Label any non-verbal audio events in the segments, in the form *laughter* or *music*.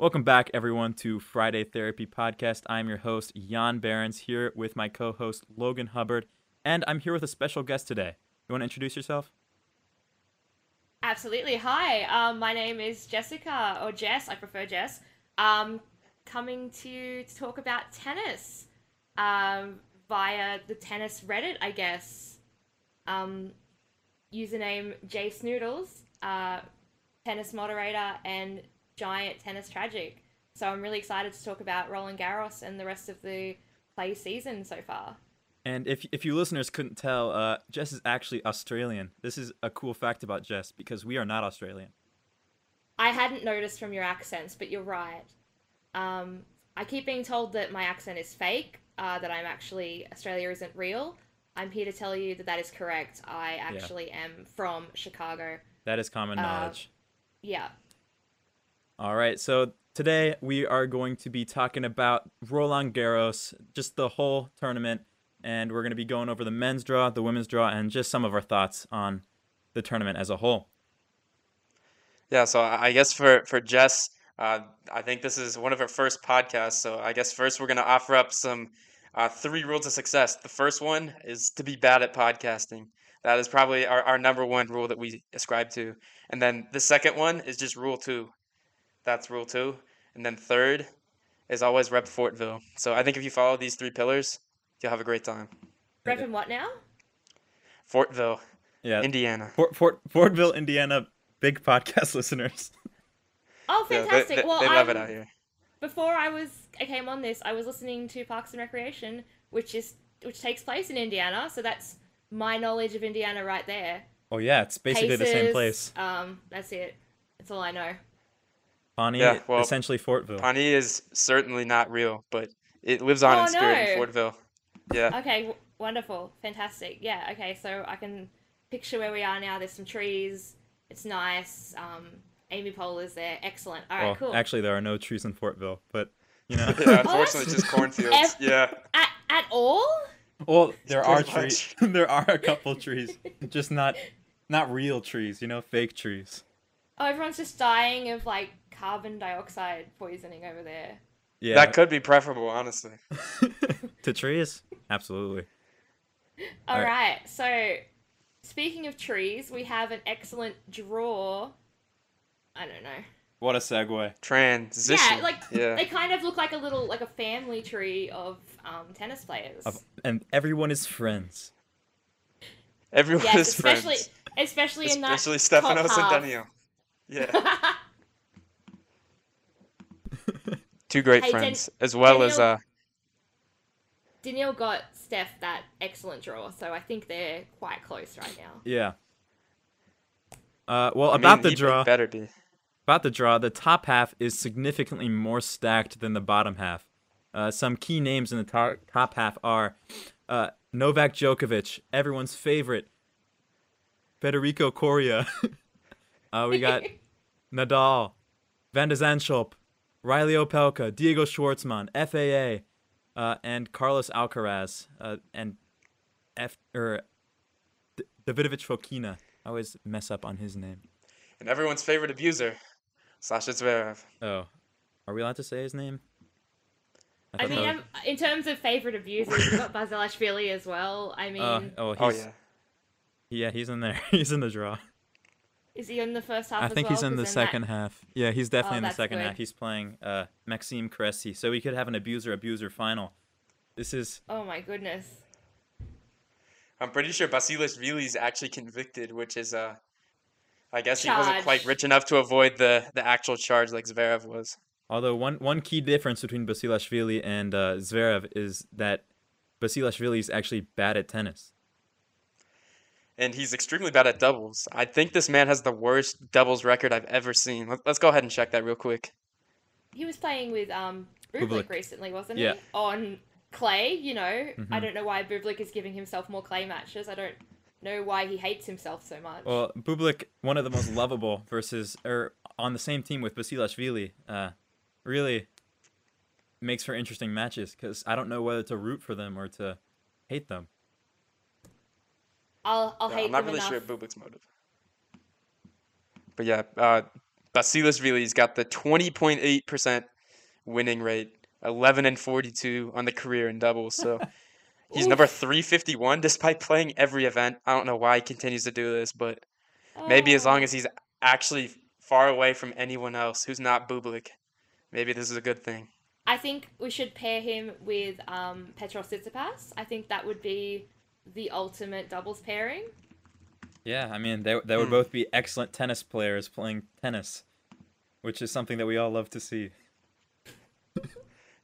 Welcome back, everyone, to Friday Therapy Podcast. I'm your host, Jan Behrens, here with my co host, Logan Hubbard, and I'm here with a special guest today. You want to introduce yourself? Absolutely. Hi, um, my name is Jessica, or Jess, I prefer Jess. Um, coming to to talk about tennis um, via the tennis Reddit, I guess. Um, username J Noodles, uh, tennis moderator, and giant tennis tragic. So I'm really excited to talk about Roland Garros and the rest of the clay season so far. And if if you listeners couldn't tell, uh, Jess is actually Australian. This is a cool fact about Jess because we are not Australian. I hadn't noticed from your accents, but you're right. Um, I keep being told that my accent is fake, uh, that I'm actually Australia isn't real. I'm here to tell you that that is correct. I actually yeah. am from Chicago. That is common uh, knowledge. Yeah. All right. So today we are going to be talking about Roland Garros, just the whole tournament, and we're going to be going over the men's draw, the women's draw, and just some of our thoughts on the tournament as a whole. Yeah. So I guess for for Jess, uh, I think this is one of our first podcasts. So I guess first we're going to offer up some uh, three rules of success. The first one is to be bad at podcasting. That is probably our, our number one rule that we ascribe to. And then the second one is just rule two. That's rule two. And then third is always rep Fortville. So I think if you follow these three pillars, you'll have a great time. Repping what now? Fortville. Yeah. Indiana. Fort, Fort Fortville, Indiana, big podcast *laughs* listeners. Oh, fantastic. Yeah, they, they, well, they love I'm, it out here before I was I came on this, I was listening to Parks and Recreation, which is which takes place in Indiana. So that's my knowledge of Indiana right there. Oh yeah, it's basically Pacers, the same place. Um, that's it. That's all I know. Pawnee, yeah, well, essentially Fortville. Pawnee is certainly not real, but it lives on oh, in spirit no. in Fortville. Yeah. Okay, w- wonderful, fantastic. Yeah. Okay, so I can picture where we are now. There's some trees. It's nice. Um, Amy Poehler is there. Excellent. All right, well, cool. Actually, there are no trees in Fortville, but you know. *laughs* yeah, unfortunately, it's just cornfields. F- yeah. At, at all? Well, there are trees. *laughs* there are a couple trees, just not not real trees. You know, fake trees. Oh, everyone's just dying of like carbon dioxide poisoning over there. Yeah, that could be preferable, honestly. *laughs* *laughs* to trees, absolutely. All, all right. right. So, speaking of trees, we have an excellent draw I don't know. What a segue. Transition. Yeah, like yeah. they kind of look like a little like a family tree of um, tennis players. Of, and everyone is friends. Everyone yes, is especially, friends. Especially in that Especially Stefanos and Daniel. Yeah. *laughs* Two great hey, friends, Dan- as well Daniel, as uh Daniel got Steph that excellent draw, so I think they're quite close right now. Yeah. Uh, well, I about mean, the draw. Better be about the draw, the top half is significantly more stacked than the bottom half. Uh, some key names in the top, top half are uh, Novak Djokovic, everyone's favorite, Federico Coria. *laughs* uh, we got *laughs* Nadal, Van de Zandschulp, Reilly Opelka, Diego Schwartzman, FAA, uh, and Carlos Alcaraz, uh, and F or D- Davidovich Fokina. I always mess up on his name. And everyone's favorite abuser, Sasha Zverev. Oh, are we allowed to say his name? I, I mean, um, in terms of favorite abusers, we've got Basilashvili as well. I *laughs* uh, mean, uh, oh, oh yeah, yeah, he's in there. *laughs* he's in the draw. Is he in the first half? I think well? he's in the second that... half. Yeah, he's definitely oh, in the second good. half. He's playing uh, Maxime Cressy, so we could have an abuser abuser final. This is. Oh my goodness. I'm pretty sure Basilashvili is actually convicted, which is uh, I guess charge. he wasn't quite rich enough to avoid the the actual charge like Zverev was. Although one one key difference between Basilashvili and uh, Zverev is that Basilashvili is actually bad at tennis. And he's extremely bad at doubles. I think this man has the worst doubles record I've ever seen. Let's go ahead and check that real quick. He was playing with um Bublik recently, wasn't yeah. he? On clay, you know. Mm-hmm. I don't know why Bublik is giving himself more clay matches. I don't know why he hates himself so much. Well, Bublik, one of the most lovable versus or on the same team with Basilashvili, uh, really makes for interesting matches because I don't know whether to root for them or to hate them. I'll I'll yeah, hate I'm not really enough. sure Bublik's motive. But yeah, uh, Basilashvili's got the 20.8% winning rate, 11 and 42 on the career in doubles. So *laughs* he's number 351 despite playing every event. I don't know why he continues to do this, but maybe as long Oh. as he's actually far away from anyone else who's not Bublik, maybe this is a good thing. I think we should pair him with um, Petros Tsitsipas. I think that would be the ultimate doubles pairing. Yeah, I mean they they would Hmm. both be excellent tennis players playing tennis, which is something that we all love to see. *laughs*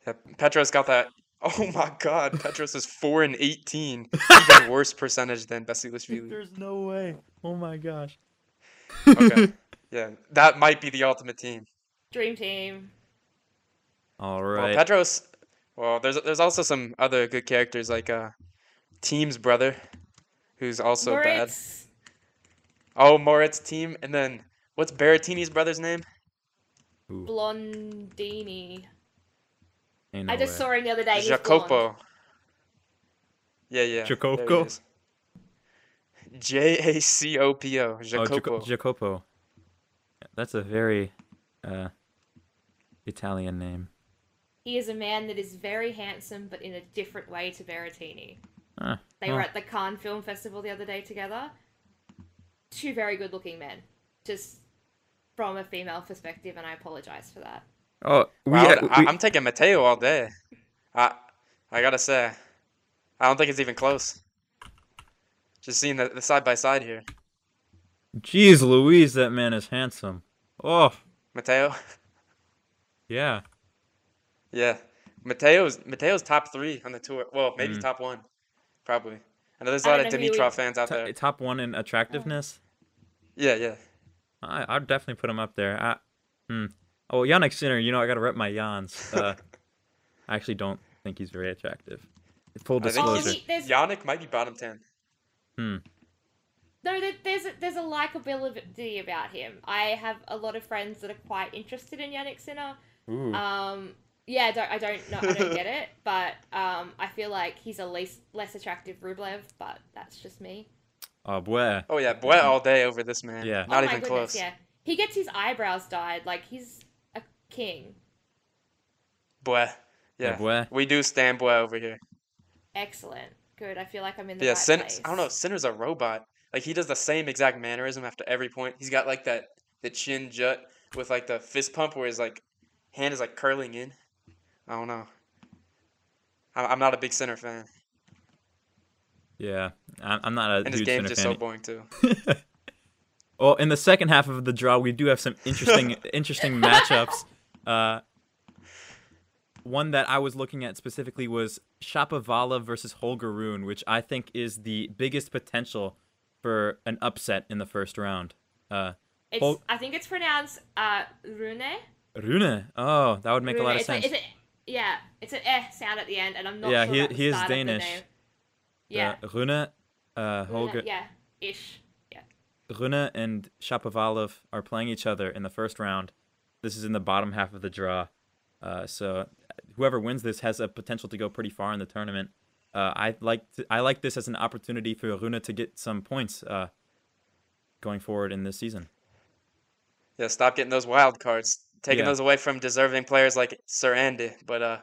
Yeah, Petros got that. *laughs* Oh my God, Petros is four and 18, *laughs* even worse percentage than Bessie Basilashvili. There's no way. Oh my gosh. Okay, yeah, that might be the ultimate team. Dream team. All right. Well. Petros. Well, there's there's also some other good characters like uh, Thiem's brother, who's also bad. Oh, Moritz Thiem, and then what's Berrettini's brother's name? Ooh, Blondini. ain't I just way. saw him the other day. Jacopo. Yeah, yeah. there it Jacopo? J A C O P O. Oh, Jacopo. Jacopo. That's a very uh, Italian name. He is a man that is very handsome, but in a different way to Berrettini. Ah, They were at the Cannes Film Festival the other day together. Two very good looking men. Just from a female perspective, and I apologize for that. Oh, we, Wow, uh, I, we- I'm taking Matteo all day. I I gotta say, I don't think it's even close. Just seeing the, the side by side here, Jeez Louise, that man is handsome. Oh, Matteo. yeah. Yeah, Matteo's Matteo's top three on the tour. Well, maybe Mm. top one, probably. I know there's a lot of know who he- Dimitrov fans out T- there. top one in attractiveness. Yeah, yeah. I, I'd definitely put him up there. I, hmm. Oh, Jannik Sinner, you know I gotta rep my Jans. Uh, *laughs* I actually don't think he's very attractive. Full I think disclosure. he's he- Jannik might be bottom ten. Hmm. No, there's a, there's a likability about him. I have a lot of friends that are quite interested in Jannik Sinner. Ooh. Um, yeah, I don't, I don't know, I don't get it, but um, I feel like he's a least less attractive Rublev, but that's just me. Oh boy. Oh yeah, boy all day over this man. Yeah. Not oh my even goodness, close. yeah. He gets his eyebrows dyed like he's a king. Boy. Yeah, Yeah. boy. We do stand boy over here. Excellent, good. I feel like I'm in the Yeah, right Sin- place. I don't know. Sinner's a robot. Like he does the same exact mannerism after every point. He's got like that the chin jut with like the fist pump where his like hand is like curling in. I don't know. I- I'm not a big center fan, Yeah, I'm, I'm not a and his huge game's just fan. so boring too. *laughs* Well, in the second half of the draw, we do have some interesting, *laughs* interesting matchups. Uh, one that I was looking at specifically was Shapovalov versus Holger Rune, which I think is the biggest potential for an upset in the first round. Uh, It's, Hol- I think it's pronounced uh, Rune. Rune, oh, that would make a lot of it's sense. A, it's a, yeah, it's an eh sound at the end, and I'm not Yeah, sure he- he is start of the Danish. Yeah, Uh, Rune, uh, Rune, Holger, yeah, ish. Yeah. Rune and Shapovalov are playing each other in the first round. This is in the bottom half of the draw. Uh, so whoever wins this has a potential to go pretty far in the tournament. Uh, I like to, I like this as an opportunity for Rune to get some points uh, going forward in this season. Yeah, stop getting those wild cards, taking Yeah. those away from deserving players like Sir Andy. But uh,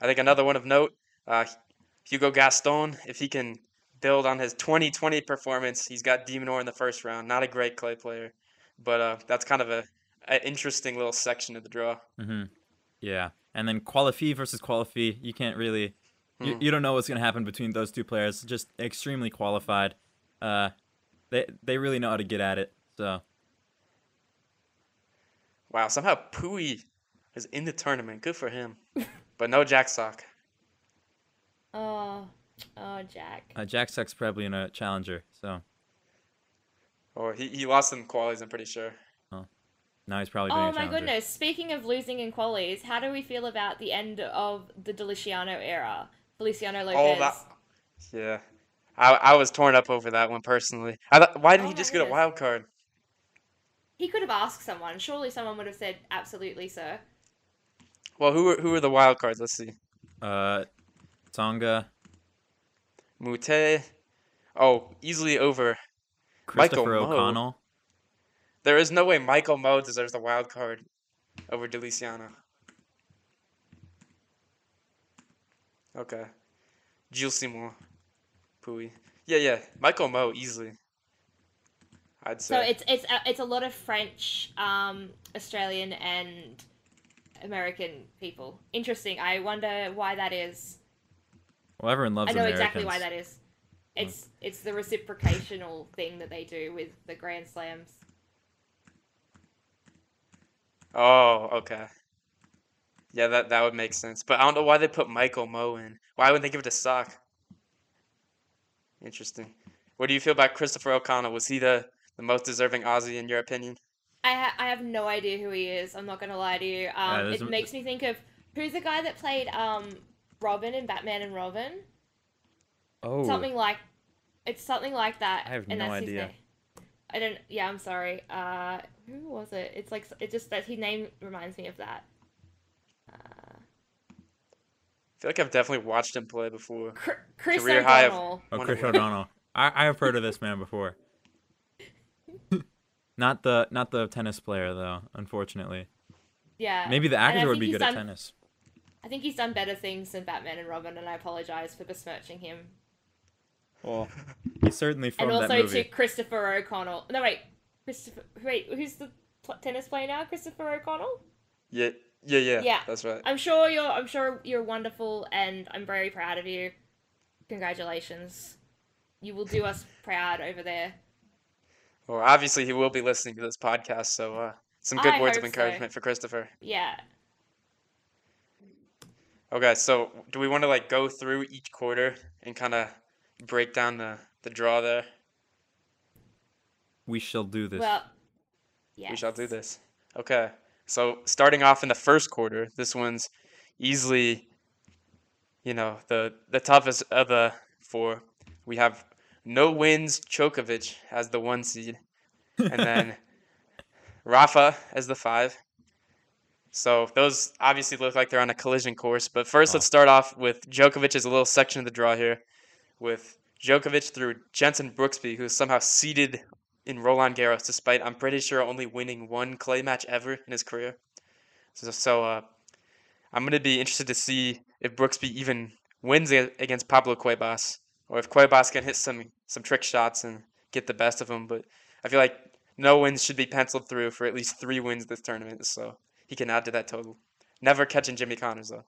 I think another one of note, uh, Hugo Gaston, if he can build on his 2020 performance, he's got de Minaur in the first round. Not a great clay player, but uh, that's kind of a, a interesting little section of the draw. hmm Yeah, and then Qualifi versus Qualifi, you can't really, you, Hmm. you don't know what's gonna happen between those two players. Just extremely qualified. Uh, they they really know how to get at it. So Wow, somehow Pouille is in the tournament. Good for him. *laughs* but no Jack Sock. Oh, oh, Jack. uh, Jack Suck's probably in a challenger. So Or he, he lost in qualies, I'm pretty sure. Oh, now he's probably doing Oh a my goodness! Speaking of losing in qualies, how do we feel about the end of the Deliciano era? Feliciano Lopez. Oh, that. Yeah. I, I was torn up over that one personally. I thought, why didn't Oh he my just get a wild card? He could have asked someone. Surely someone would have said, "Absolutely, sir." Well, who are, who are the wild cards? Let's see. Uh, Tsonga, Moutet. Oh, easily over. Christopher Michael Mmoh. O'Connell. there is no way Michael Mmoh deserves the wild card over Deliciano. Okay. Gilles Simon. Pouille. Yeah, yeah. Michael Mmoh easily. I'd say. So it's it's a, it's a lot of French, um, Australian, and American people. Interesting. I wonder why that is. Well, everyone loves I know Americans. exactly why that is. It's it's the reciprocational thing that they do with the Grand Slams. Oh, okay. Yeah, that that would make sense. But I don't know why they put Michael Mmoh in. Why wouldn't they give it to Sock? Interesting. What do you feel about Christopher O'Connell? Was he the, the most deserving Aussie in your opinion? I ha- I have no idea who he is. I'm not gonna lie to you. Um, there's it makes me think of who's the guy that played um Robin in Batman and Robin. Oh, Something like it's something like that. I have and no that's his idea. name. I don't. Yeah, I'm sorry. Uh, who was it? It's like it just that his name reminds me of that. Uh, I feel like I've definitely watched him play before. Chris Career high of- O'Donnell. oh Chris O'Donnell. I, I have heard of this man before. Not the not the tennis player though, unfortunately. Yeah. Maybe the actor would be good done, at tennis. I think he's done better things than Batman and Robin, and I apologize for besmirching him. Well, he certainly from and that also movie. to Christopher O'Connell. No, wait, Christopher. Wait, who's the pl- tennis player now? Christopher O'Connell. Yeah, yeah, yeah. Yeah. That's right. I'm sure you're. I'm sure you're wonderful, and I'm very proud of you. Congratulations. You will do us proud over there. Well, obviously he will be listening to this podcast, so uh, some good I words of hope so. encouragement for Christopher. Yeah. Okay, so do we want to like go through each quarter and kind of break down the the draw there? we shall do this. Well. Yeah. We shall do this. Okay. So starting off in the first quarter, this one's easily, you know, the the toughest of the four. We have no wins Chokovic as the one seed, and then *laughs* Rafa as the five. So those obviously look like they're on a collision course. But first, let's start off with Djokovic as a little section of the draw here, with Djokovic through Jensen Brooksby, who's somehow seeded in Roland Garros, despite I'm pretty sure only winning one clay match ever in his career. So, so uh, I'm gonna be interested to see if Brooksby even wins against Pablo Cuevas, or if Cuevas can hit some some trick shots and get the best of him. But I feel like no wins should be penciled through for at least three wins this tournament, so he can add to that total. Never catching Jimmy Connors though.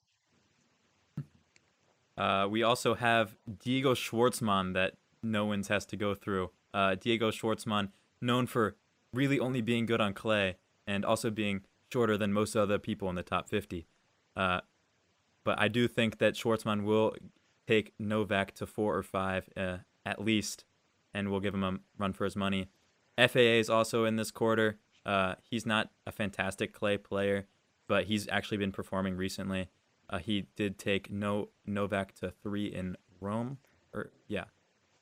Uh, we also have Diego Schwartzman that no one's has to go through. Uh, Diego Schwartzman, known for really only being good on clay and also being shorter than most other people in the top 50. Uh, but I do think that Schwartzman will take Novak to four or five uh, at least, and we'll give him a run for his money. FAA is also in this quarter. Uh, he's not a fantastic clay player, but he's actually been performing recently. Uh, he did take no Novak to three in Rome, or yeah,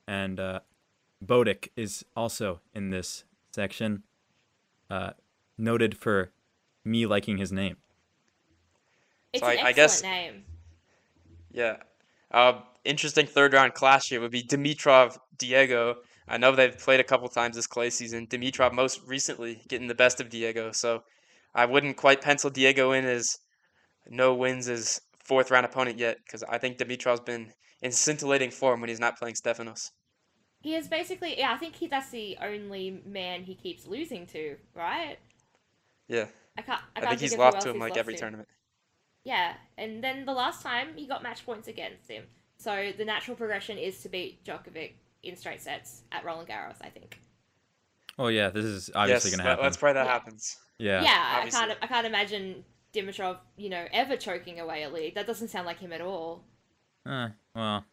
and uh, Botic is also in this section. Uh, noted for me liking his name. It's So an I- I excellent guess- name. Yeah. Uh, interesting third round clash here would be Dimitrov Diego. I know they've played a couple times this clay season. Dimitrov most recently getting the best of Diego, so I wouldn't quite pencil Diego in as no wins as fourth round opponent yet because I think Dimitrov's been in scintillating form when he's not playing Stefanos. He is basically. Yeah, I think he, that's the only man he keeps losing to, right? Yeah, I can't. I, I, can't think he's lost to him like every to. tournament. Yeah, and then the last time he got match points against him. So the natural progression is to beat Djokovic in straight sets at Roland Garros. I think. Oh yeah, this is obviously yes, gonna happen. let's pray that Yeah. happens. yeah. Yeah, I can't. I can't imagine Dimitrov, you know, ever choking away a lead. That doesn't sound like him at all. Uh, well,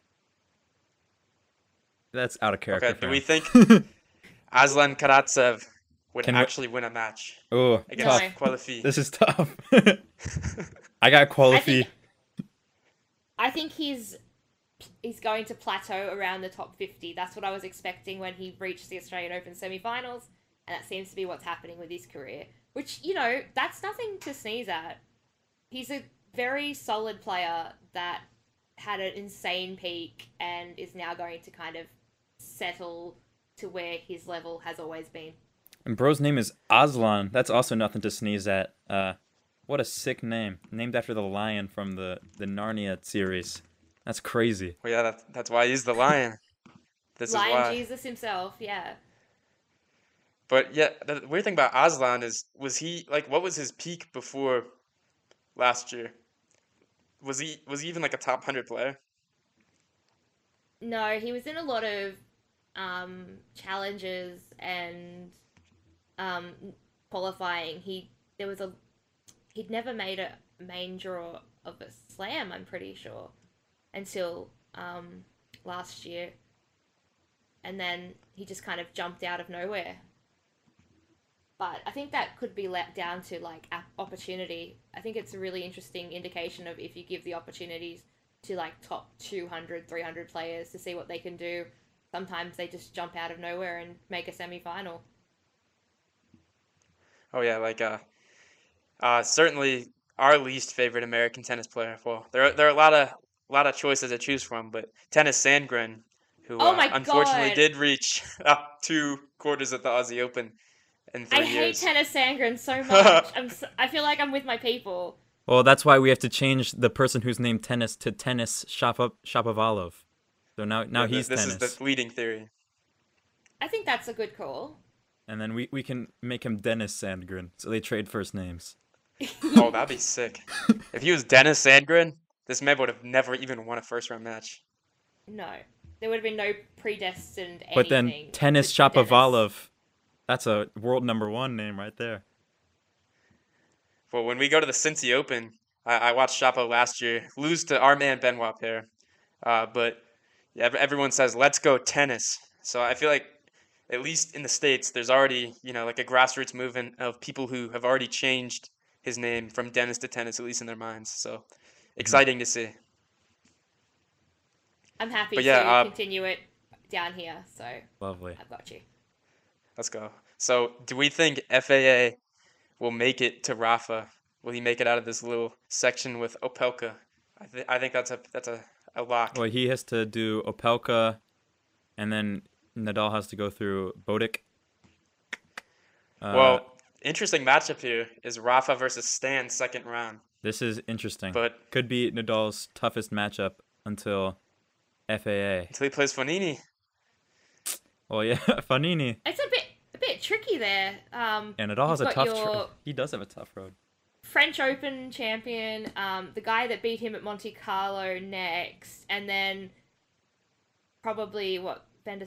that's out of character. Okay, for do we think *laughs* Aslan Karatsev would Can we- actually win a match oh, against tough. Qualifi? This is tough. *laughs* I got quality. think- I think he's he's going to plateau around the top 50. That's what I was expecting when he reached the Australian Open semi-finals, and that seems to be what's happening with his career. Which, you know, that's nothing to sneeze at. He's a very solid player that had an insane peak and is now going to kind of settle to where his level has always been. And bro's name is Aslan. That's also nothing to sneeze at. Uh, what a sick name. Named after the lion from the, the Narnia series. That's crazy. Well, yeah, that, that's why he's the lion. *laughs* This Lion is why. Jesus himself, yeah. But yeah, the weird thing about Aslan is, was he like, what was his peak before last year? Was he was he even like a top hundred player? No, he was in a lot of um, challenges and um, qualifying. He there was a he'd never made a main draw of a slam. I'm pretty sure until um, last year, and then he just kind of jumped out of nowhere. But I think that could be let down to like opportunity. I think it's a really interesting indication of if you give the opportunities to like top 200, 300 players to see what they can do. Sometimes they just jump out of nowhere and make a semi final. Oh yeah, like uh, uh, certainly our least favorite American tennis player. Well, there are, there are a lot of a lot of choices to choose from, but Tennys Sandgren, who Oh uh, unfortunately God. did reach *laughs* up two quarters at the Aussie Open in three I hate. Tennys Sandgren so *laughs* much. I'm so, I feel like I'm with my people. Well, that's why we have to change the person who's named Tennis to Tennis Shapa- Shapovalov. So now now Yeah, th- he's this Tennis. is the leading theory. I think that's a good call. And then we, we can make him Dennis Sandgren. So they trade first names. *laughs* Oh, that'd be sick. If he was Dennis Sandgren, this man would have never even won a first round match. No, there would have been no predestined anything. But then Tennis for Dennis. Shapovalov, that's a world number one name right there. Well, when we go to the Cincy Open, I, I watched Shapo last year lose to our man Benoit Paire. Uh, but everyone says let's go tennis. So I feel like at least in the states, there's already you know like a grassroots movement of people who have already changed his name from Dennis to tennis, at least in their minds. So exciting to see. I'm happy But yeah, to uh, continue it down here. So Lovely. I've got you. Let's go. So do we think FAA will make it to Rafa? Will he make it out of this little section with Opelka? I, th- I think that's a that's a, a lock. Well, he has to do Opelka, and then Nadal has to go through Botic. Uh, Well, interesting matchup here is Rafa versus Stan second round. This is interesting. But Could be Nadal's toughest matchup until FAA. until he plays Fognini, Well, yeah, *laughs* Fognini. It's a bit a bit tricky there. Um, And Nadal has a tough. got Tr- he does have a tough road. French Open champion, um, the guy that beat him at Monte Carlo next, and then probably what Van der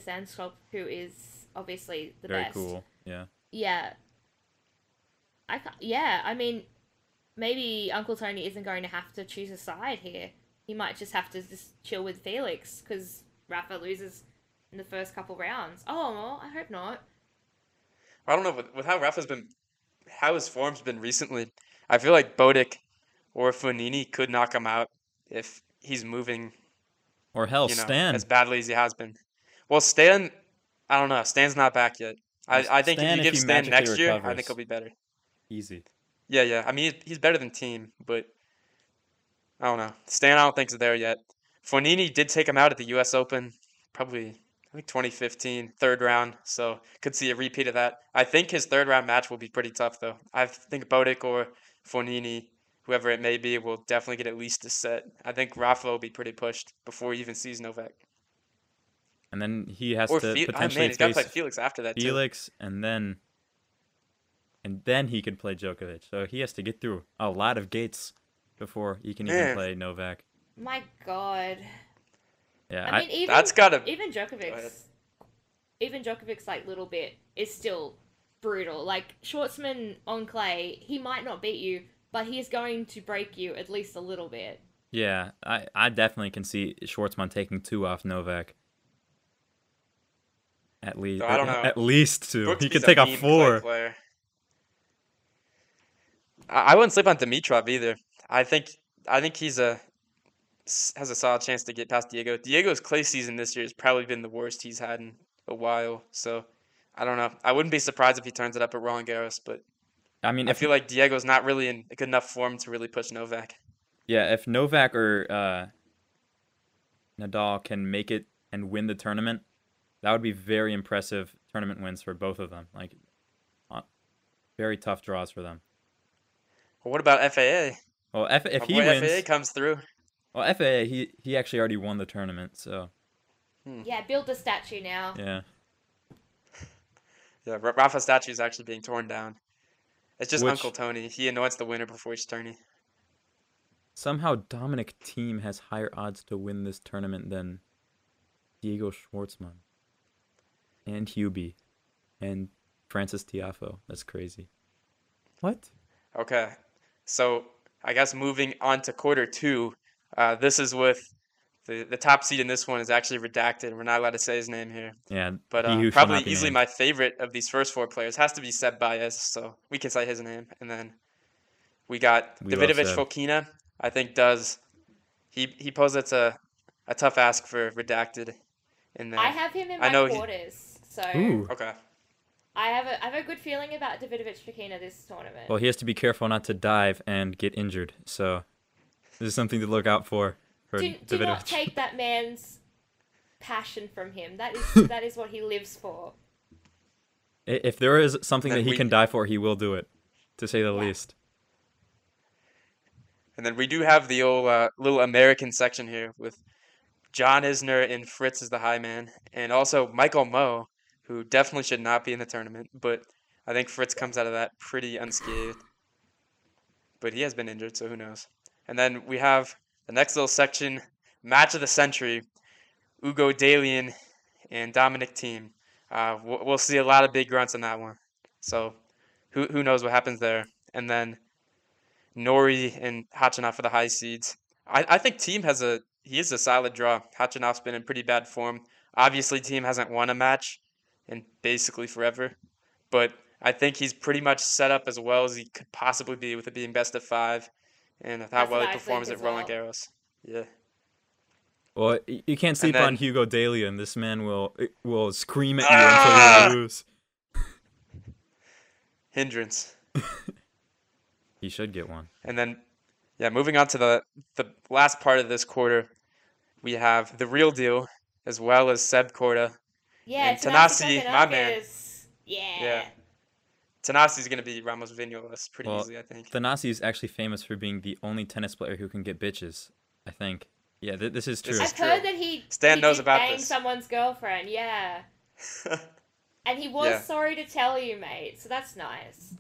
who is obviously the Very best. cool. Yeah. Yeah. I ca- yeah, I mean, maybe Uncle Tony isn't going to have to choose a side here. He might just have to just chill with Felix because Rafa loses in the first couple rounds. Oh, well, I hope not. I don't know with, with how Rafa's been, how his form's been recently. I feel like Botic or Fognini could knock him out if he's moving, Or hell, you know, Stan. as badly as he has been. Well, Stan, I don't know. Stan's not back yet. I, I think Stan, if you give he Stan magically next year, I think he'll be better. Easy. Yeah, yeah. I mean, he's, he's better than Thiem, but I don't know. Stan, I don't think is there yet. Fognini did take him out at the U.S. Open, probably I think 2015, third round. So could see a repeat of that. I think his third round match will be pretty tough, though. I think Botic or Fognini, whoever it may be, will definitely get at least a set. I think Rafa will be pretty pushed before he even sees Novak. And then he has Or to Fe- oh, potentially man, he's got to face play Felix after that too. Felix, and then, and then he can play Djokovic. So he has to get through a lot of gates before he can even play Novak. My God. Yeah, I mean, even That's gotta. even ahead. Djokovic's, even Djokovic's like little bit is still brutal. Like Schwartzman on clay, he might not beat you, but he is going to break you at least a little bit. yeah, I, I definitely can see Schwartzman taking two off Novak. At least, I don't know. At least two. he Brooksby's could take a off mean clay four. player. I, I wouldn't sleep on Dimitrov either. I think I think he's a has a solid chance to get past Diego. Diego's clay season this year has probably been the worst he's had in a while. So I don't know. I wouldn't be surprised if he turns it up at Roland Garros, but I mean, I feel like Diego's not really in good enough form to really push Novak. Yeah, if Novak or uh, Nadal can make it and win the tournament, that would be very impressive tournament wins for both of them. Like very tough draws for them. Well, what about FAA? Well, F- if Our he boy wins, FAA comes through. well, FAA he he actually already won the tournament, so hmm. Yeah, build the statue now. yeah. *laughs* Yeah, Ra- Rafa statue is actually being torn down. It's just Which- Uncle Tony. He anoints the winner before each tourney. Somehow Dominic Thiem has higher odds to win this tournament than Diego Schwartzman and Hubie and Frances Tiafoe. That's crazy. What? Okay, so I guess moving on to quarter two, uh, this is with the the top seed in this one is actually redacted. We're not allowed to say his name here, Yeah, but uh, who probably easily named. my favorite of these first four players has to be Seb Baez. So we can say his name, and then we got We Davidovich Seb. Fokina. I think does he he posits a a tough ask for redacted in there. I have him in I my know he- quarters, so Ooh. okay. I have a I have a good feeling about Davidovich Fokina this tournament. Well, he has to be careful not to dive and get injured. So this is something to look out for for do, do not take that man's passion from him. That is *laughs* that is what he lives for. If there is something Then that he we- can die for, he will do it, to say the Yeah. least. And then we do have the old uh, little American section here with John Isner and Fritz is the high man, and also Michael Mmoh, who definitely should not be in the tournament, but I think Fritz comes out of that pretty unscathed. But he has been injured, so who knows? And then we have the next little section, match of the century, Hugo Dellien and Dominic Thiem. Uh, we'll, see a lot of big grunts in that one. So who who knows what happens there? And then Norrie and Khachanov for the high seeds. I, I think Thiem has a he is a solid draw. Khachanov's been in pretty bad form. Obviously, Thiem hasn't won a match in basically forever, but I think he's pretty much set up as well as he could possibly be with it being best of five, and how That's well he performs at Roland well. Garros. Yeah, Well, you can't sleep on Hugo Hugo and This man will will scream at you Ah! until you lose. *laughs* hindrance. *laughs* He should get one. And then, yeah, moving on to the the last part of this quarter, we have the real deal as well as Seb Korda. Yeah, And Thanasi, Thanasi, my man. Yeah. Yeah. Thanasi's gonna be Ramos Vignolas pretty Well, easily, I think. Thanasi is actually famous for being the only tennis player who can get bitches. I think. Yeah, th- this is This true. is I've heard that he Stan he knows about bang this. someone's girlfriend. Yeah, *laughs* and he was Yeah. sorry to tell you, mate. So that's nice.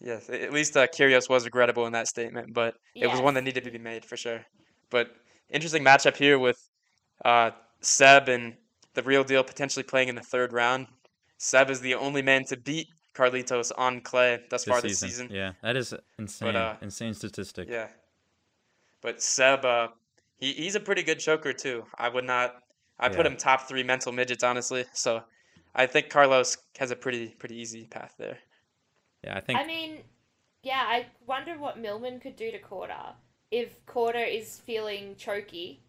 Yes, at least uh, Kyrgios was regrettable in that statement, but it was one that needed to be made for sure. But interesting matchup here with uh, Seb and the real deal potentially playing in the third round. Seb is the only man to beat Carlitos on clay thus this far this season. Yeah, that is insane. uh, insane statistic. Yeah. But Seb, uh, he, he's a pretty good choker too. I would not. I put him top three mental midgets honestly. So I think Carlos has a pretty pretty easy path there. Yeah, I think. I mean, yeah, I wonder what Millman could do to Korda. If Korda is feeling choky,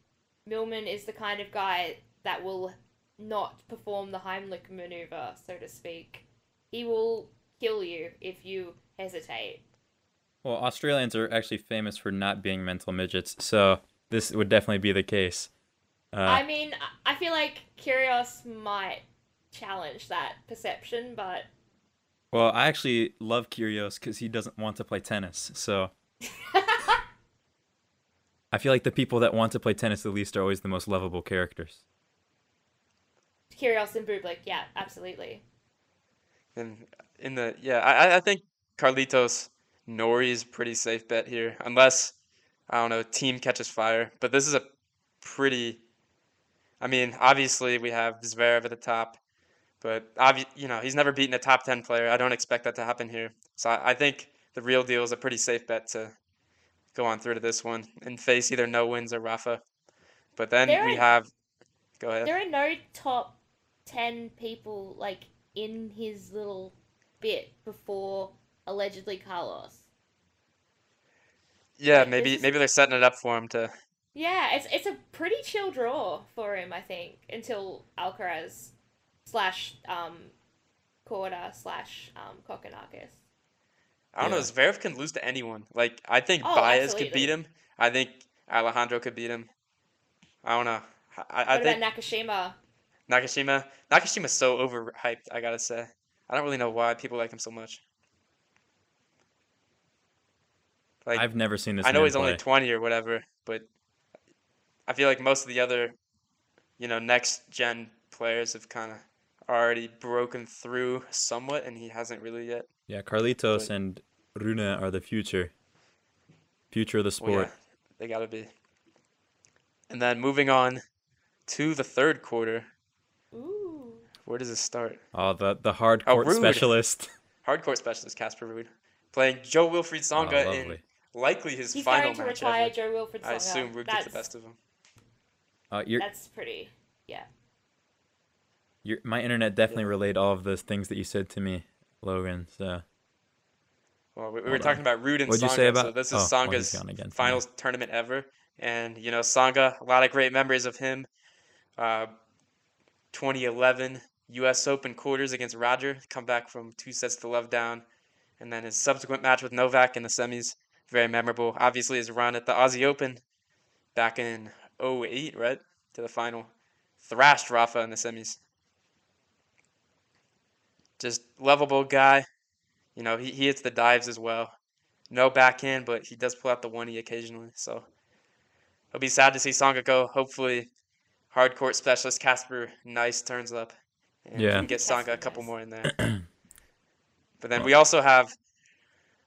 Millman is the kind of guy that will not perform the Heimlich maneuver, so to speak. He will kill you if you hesitate. Well, Australians are actually famous for not being mental midgets, so this would definitely be the case. Uh, I mean, I- feel like Kyrgios might challenge that perception, but well, I actually love Kyrgios because he doesn't want to play tennis. So *laughs* I feel like the people that want to play tennis the least are always the most lovable characters. Kyrgios and Bublik, yeah, absolutely. And in the yeah, I I- think Carlitos Norrie is a pretty safe bet here, unless I don't know Thiem catches fire. But this is a pretty. I mean, obviously we have Zverev at the top, but obvi- you know he's never beaten a top ten player. I don't expect that to happen here. So I, I think the real deal is a pretty safe bet to go on through to this one and face either no wins or Rafa. But then There we are- have. Go ahead. There are no top 10 people, like, in his little bit before allegedly Carlos. Yeah, like, maybe is- maybe they're setting it up for him to. Yeah, it's it's a pretty chill draw for him, I think, until Alcaraz slash um Korda slash um Kokkinakis. I don't know. Yeah. Zverev can lose to anyone. Like I think Oh, Baez could beat him. I think Alejandro could beat him. I don't know. I, I What think about Nakashima? Nakashima. Nakashima's so overhyped. I gotta say. I don't really know why people like him so much. Like I've never seen this. I know he's only 20 or whatever, but I feel like most of the other, you know, next gen players have kind of already broken through somewhat, and he hasn't really yet. Yeah, Carlitos But- and Rune are the future. Future of the Well, sport. yeah, they gotta be. And then moving on to the third quarter. Ooh. Where does it start? Oh, the the hard Oh, specialist. *laughs* Hardcore specialist Casper Ruud playing Jo-Wilfried Oh, Tsonga in likely his He's final going to match retire ever. Jo-Wilfried I assume Ruud that's, gets the best of him. Uh, you're, That's pretty. Yeah. you're, my internet definitely relayed all of those things that you said to me, Logan. So Well, we, we were Hold talking about Ruud and What'd you Tsonga, say so about- this is oh, well, he's again, so finals tournament ever, and you know Tsonga, a lot of great memories of him. Uh, 2011 U.S. Open quarters against Roger, come back from two sets to love down, and then his subsequent match with Novak in the semis, very memorable. Obviously, his run at the Aussie Open back in 08, right to the final, thrashed Rafa in the semis. Just lovable guy. You know, he, he hits the dives as well. No backhand, but he does pull out the one e occasionally. So it'll be sad to see Tsonga go. Hopefully, hard court specialist Casper Nice turns up and we Yeah. can get Tsonga a couple more in there. *clears throat* but then we also have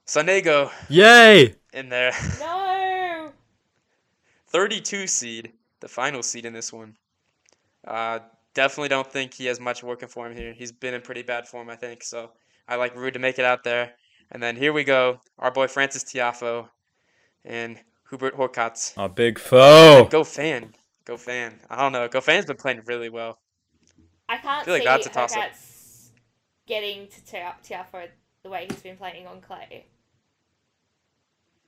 Sonego Yay! in there, *laughs* No. 32 seed, the final seed in this one. Uh, definitely don't think he has much working for him here. He's been in pretty bad form, I think. So I like Ruud to make it out there. And then here we go, our boy Frances Tiafoe and Hubert Hurkacz. A big foe. Goffin. Go fan. I don't know. Goffin's been playing really well. I can't feel like see that's a toss-up. Getting to Tia- Tiafoe the way he's been playing on clay.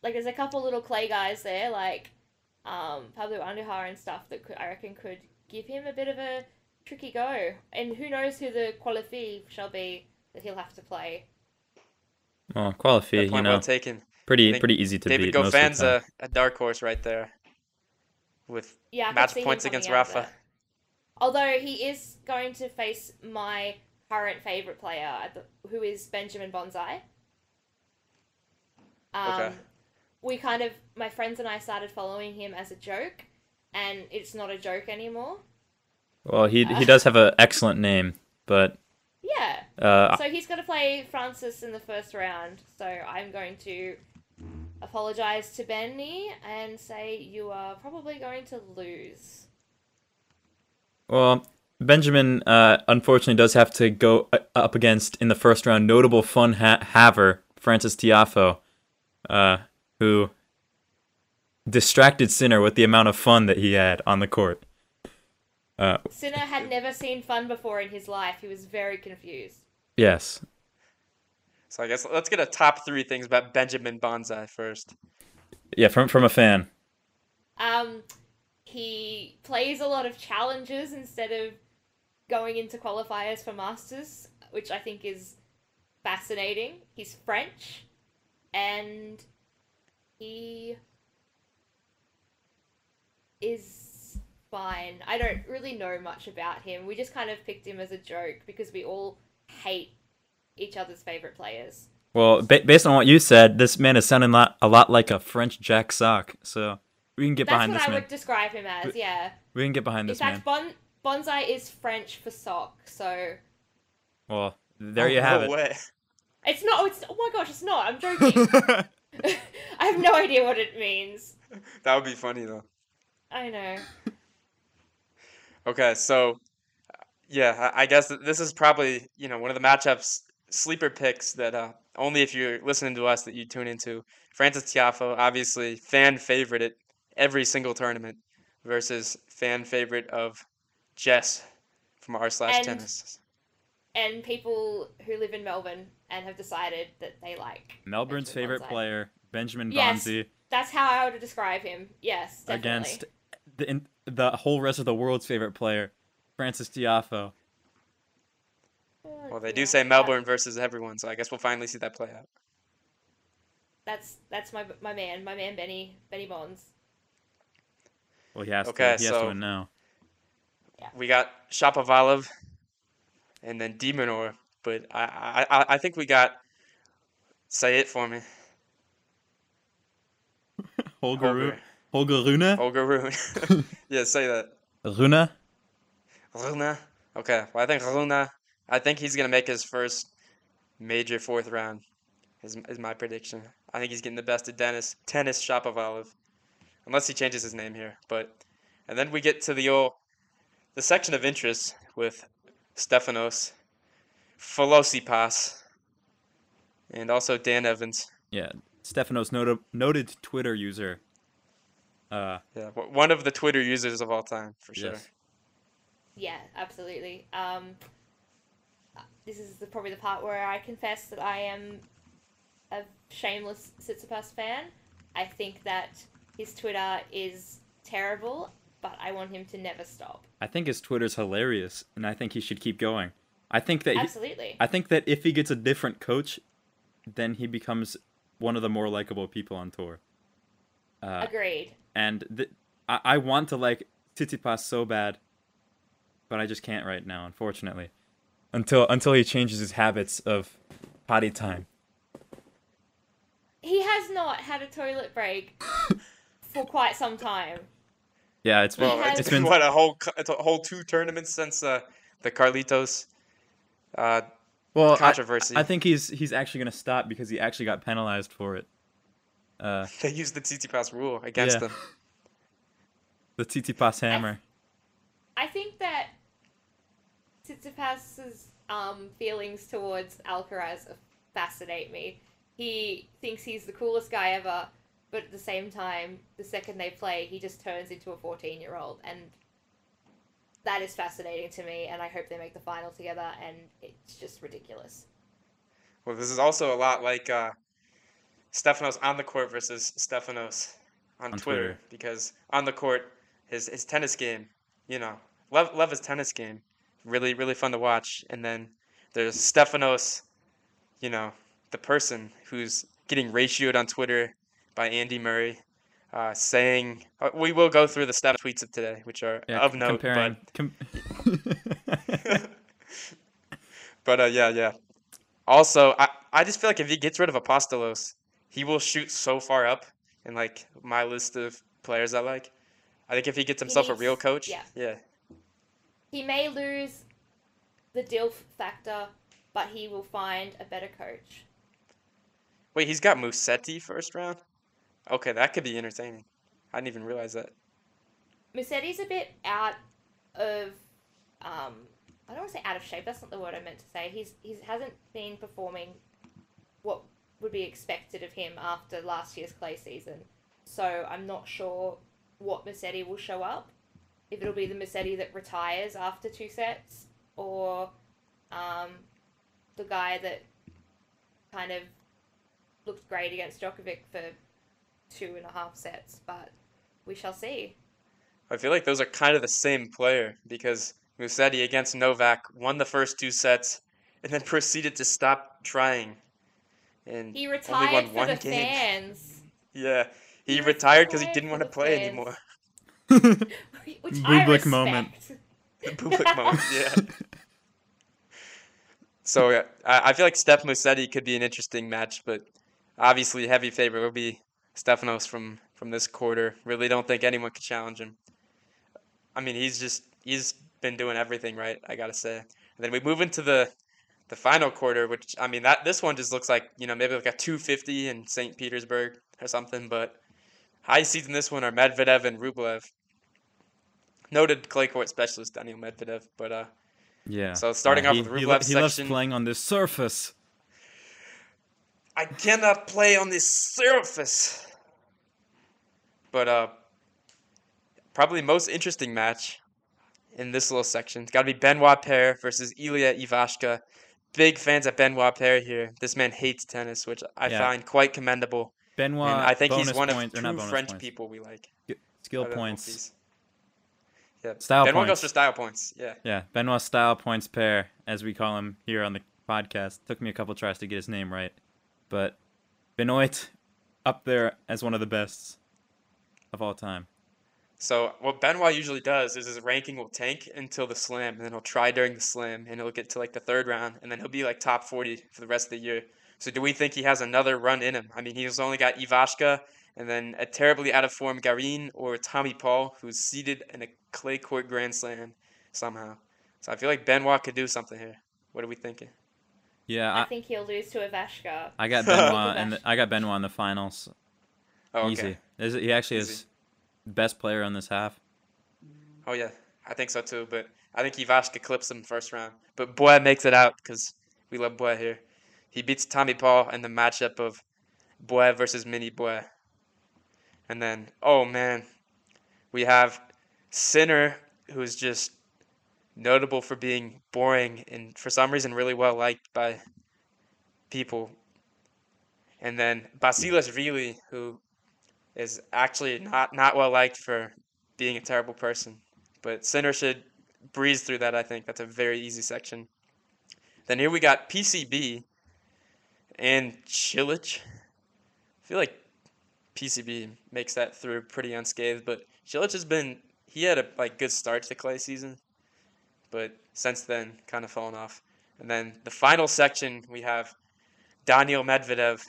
Like, there's a couple little clay guys there, like um, Pablo Andujar and stuff, that could, I reckon could give him a bit of a tricky go. And who knows who the qualifi shall be that he'll have to play. Oh, Good qualify, point you know, well taken. Pretty pretty easy to David beat. most of the Goffin's time. a, a dark horse right there with Yeah, match points against out of Rafa. There. Although he is going to face my current favorite player, who is Benjamin Bonzi. Um, Okay. We kind of, my friends and I started following him as a joke, and it's not a joke anymore. Well, he he does have an excellent name, but Yeah. uh, So he's going to play Frances in the first round. So I'm going to apologize to Benny and say you are probably going to lose. Well, Benjamin uh, unfortunately does have to go uh, up against in the first round notable fun ha- haver Frances Tiafoe, uh, who distracted Sinner with the amount of fun that he had on the court. Uh, Sinner had never seen fun before in his life. He was very confused. yes, So I guess let's get a top three things about Benjamin Bonzi first. yeah, from from a fan. Um, he plays a lot of challenges instead of going into qualifiers for masters, which I think is fascinating. He's French, and he is fine. I don't really know much about him. We just kind of picked him as a joke because we all hate each other's favorite players. Well, ba- based on what you said, this man is sounding lot, a lot like a French Jack Sock. So we can get That's behind what this I man. would describe him as. Yeah. We can get behind In this man. fact, bon- bonsai is French for sock, so Well, there Oh, you have no it. way. it's not. It's oh my gosh, it's not. I'm *laughs* joking. *laughs* I have no idea what it means. That would be funny though. I know. Okay, so yeah, I I guess this is probably you know one of the matchups sleeper picks that uh, only if you're listening to us that you tune into. Frances Tiafoe, obviously fan favorite at every single tournament, versus fan favorite of Jess from R slash tennis. And people who live in Melbourne and have decided that they like Melbourne's Benjamin favorite Bonzi. player, Benjamin Yes, Bonzi, That's how I would describe him. Yes, definitely. against the in, the whole rest of the world's favorite player, Frances Tiafoe. Oh, Well, they do say Melbourne versus everyone, so I guess we'll finally see that play out. That's that's my my man, my man Benny Benny Bonds. Well, he has Okay, to. He has so- to win now. We got Shapovalov and then de Minaur, but I, I I I think we got say it for me. Holger *laughs* Ru- Holger. Holger Rune? Holger Rune. *laughs* *laughs* yeah, say that. Rune? Rune. Okay, well, I think Rune. I think he's gonna make his first major fourth round. Is is my prediction. I think he's getting the best of Dennis Tennis Shapovalov, unless he changes his name here. But and then we get to the old the section of interest with Stefanos, Tsitsipas, and also Dan Evans. Yeah, Stefanos noted noted Twitter user. Uh, Yeah, one of the Twitter users of all time for sure. yes. Yeah, absolutely. Um, this is the, probably the part where I confess that I am a shameless Tsitsipas fan. I think that his Twitter is terrible, but I want him to never stop. I think his Twitter's hilarious, and I think he should keep going. I think that he, Absolutely. I think that if he gets a different coach, then he becomes one of the more likable people on tour. Uh, Agreed. and th- I-, I want to like Tsitsipas so bad, but I just can't right now, unfortunately. Until until he changes his habits of potty time. He has not had a toilet break *laughs* for quite some time. Yeah, it's been Well, it's it's been been what a whole it's a whole two tournaments since uh, the Carlitos uh, well. I, controversy. I think he's he's actually gonna stop because he actually got penalized for it. Uh, *laughs* they used the Tsitsipas rule against Yeah. them. *laughs* the Tsitsipas hammer. I think that Tsitsipas's um, feelings towards Alcaraz fascinate me. He thinks he's the coolest guy ever, but at the same time, the second they play, he just turns into a 14 year old. And that is fascinating to me, and I hope they make the final together, and it's just ridiculous. Well, this is also a lot like uh, Stefanos on the court versus Stefanos on, On Twitter, Twitter. because on the court, his his tennis game, you know, love love his tennis game, really really fun to watch. And then there's Stefanos, you know, the person who's getting ratioed on Twitter by Andy Murray, uh, saying uh, we will go through the Steph tweets of today, which are Yeah, of c- note, comparing. Com- but. *laughs* But uh, yeah, yeah. Also, I, I just feel like if he gets rid of Apostolos, he will shoot so far up in like my list of players I like. I think if he gets himself a real coach, yeah. yeah, He may lose the DILF factor, but he will find a better coach. Wait, he's got Musetti first round. Okay, that could be entertaining. I didn't even realize that. Musetti's a bit out of um I don't want to say out of shape, that's not the word I meant to say. He's he hasn't been performing what would be expected of him after last year's clay season. So I'm not sure what Musetti will show up. If it'll be the Musetti that retires after two sets or um the guy that kind of looked great against Djokovic for two and a half sets, but we shall see. I feel like those are kind of the same player because Musetti against Novak won the first two sets and then *laughs* proceeded to stop trying. And He only retired won for one the game. fans. Yeah, he, He retired because he didn't want to play fans. anymore. *laughs* Which Bublik moment. *laughs* respect. Bublik moment, yeah. So yeah, I, I feel like Steph Musetti could be an interesting match, but obviously heavy favorite will be Stefanos from from this quarter. Really don't think anyone could challenge him. I mean, he's just he's been doing everything right. I gotta say. And then we move into the the final quarter, which I mean that this one just looks like you know maybe like a 250 in St. Petersburg or something. But high seeds in this one are Medvedev and Rublev. Noted clay court specialist Daniel Medvedev, but uh. yeah. So starting off he, with he, Rublev lo- he loves playing on this surface. I cannot play on this surface. But uh probably most interesting match in this little section. It's got to be Benoit Paire versus Ilya Ivashka. Big fans of Benoit Paire here. This man hates tennis, which I Yeah. find quite commendable. Benoit. and I think he's one of points, or two French points, people we like. Skill I don't know if points. Yeah. Style Benoit goes for style points. Yeah. Yeah, Benoit style points pair, as we call him here on the podcast. Took me a couple tries to get his name right, but Benoit up there as one of the best of all time. So what Benoit usually does is his ranking will tank until the slam, and then he'll try during the slam, and he'll get to like the third round, and then he'll be like top forty for the rest of the year. So do we think he has another run in him? I mean, he's only got Ivashka and then a terribly out of form Garin or Tommy Paul, who's seated in a clay court grand slam somehow. So I feel like Benoit could do something here. What are we thinking? Yeah, I I, think he'll lose to Ivashka. I got *laughs* Benoit and I got Benoit in the finals. Oh, okay. Easy. Is it- He actually is Easy. best player on this half. Oh yeah, I think so too. But I think Ivashka clips him first round. But Boy makes it out because we love Boy here. He beats Tommy Paul in the matchup of Boy versus Mini Boy. And then, oh man, we have Sinner, who's just notable for being boring and for some reason really well liked by people. And then Basilashvili, who is actually not, not well liked for being a terrible person. But Sinner should breeze through that, I think. That's a very easy section. Then here we got PCB and Cilic. I feel like PCB makes that through pretty unscathed, but Cilic has been he had a like good start to the clay season, but since then kind of fallen off. And then the final section we have Daniel Medvedev,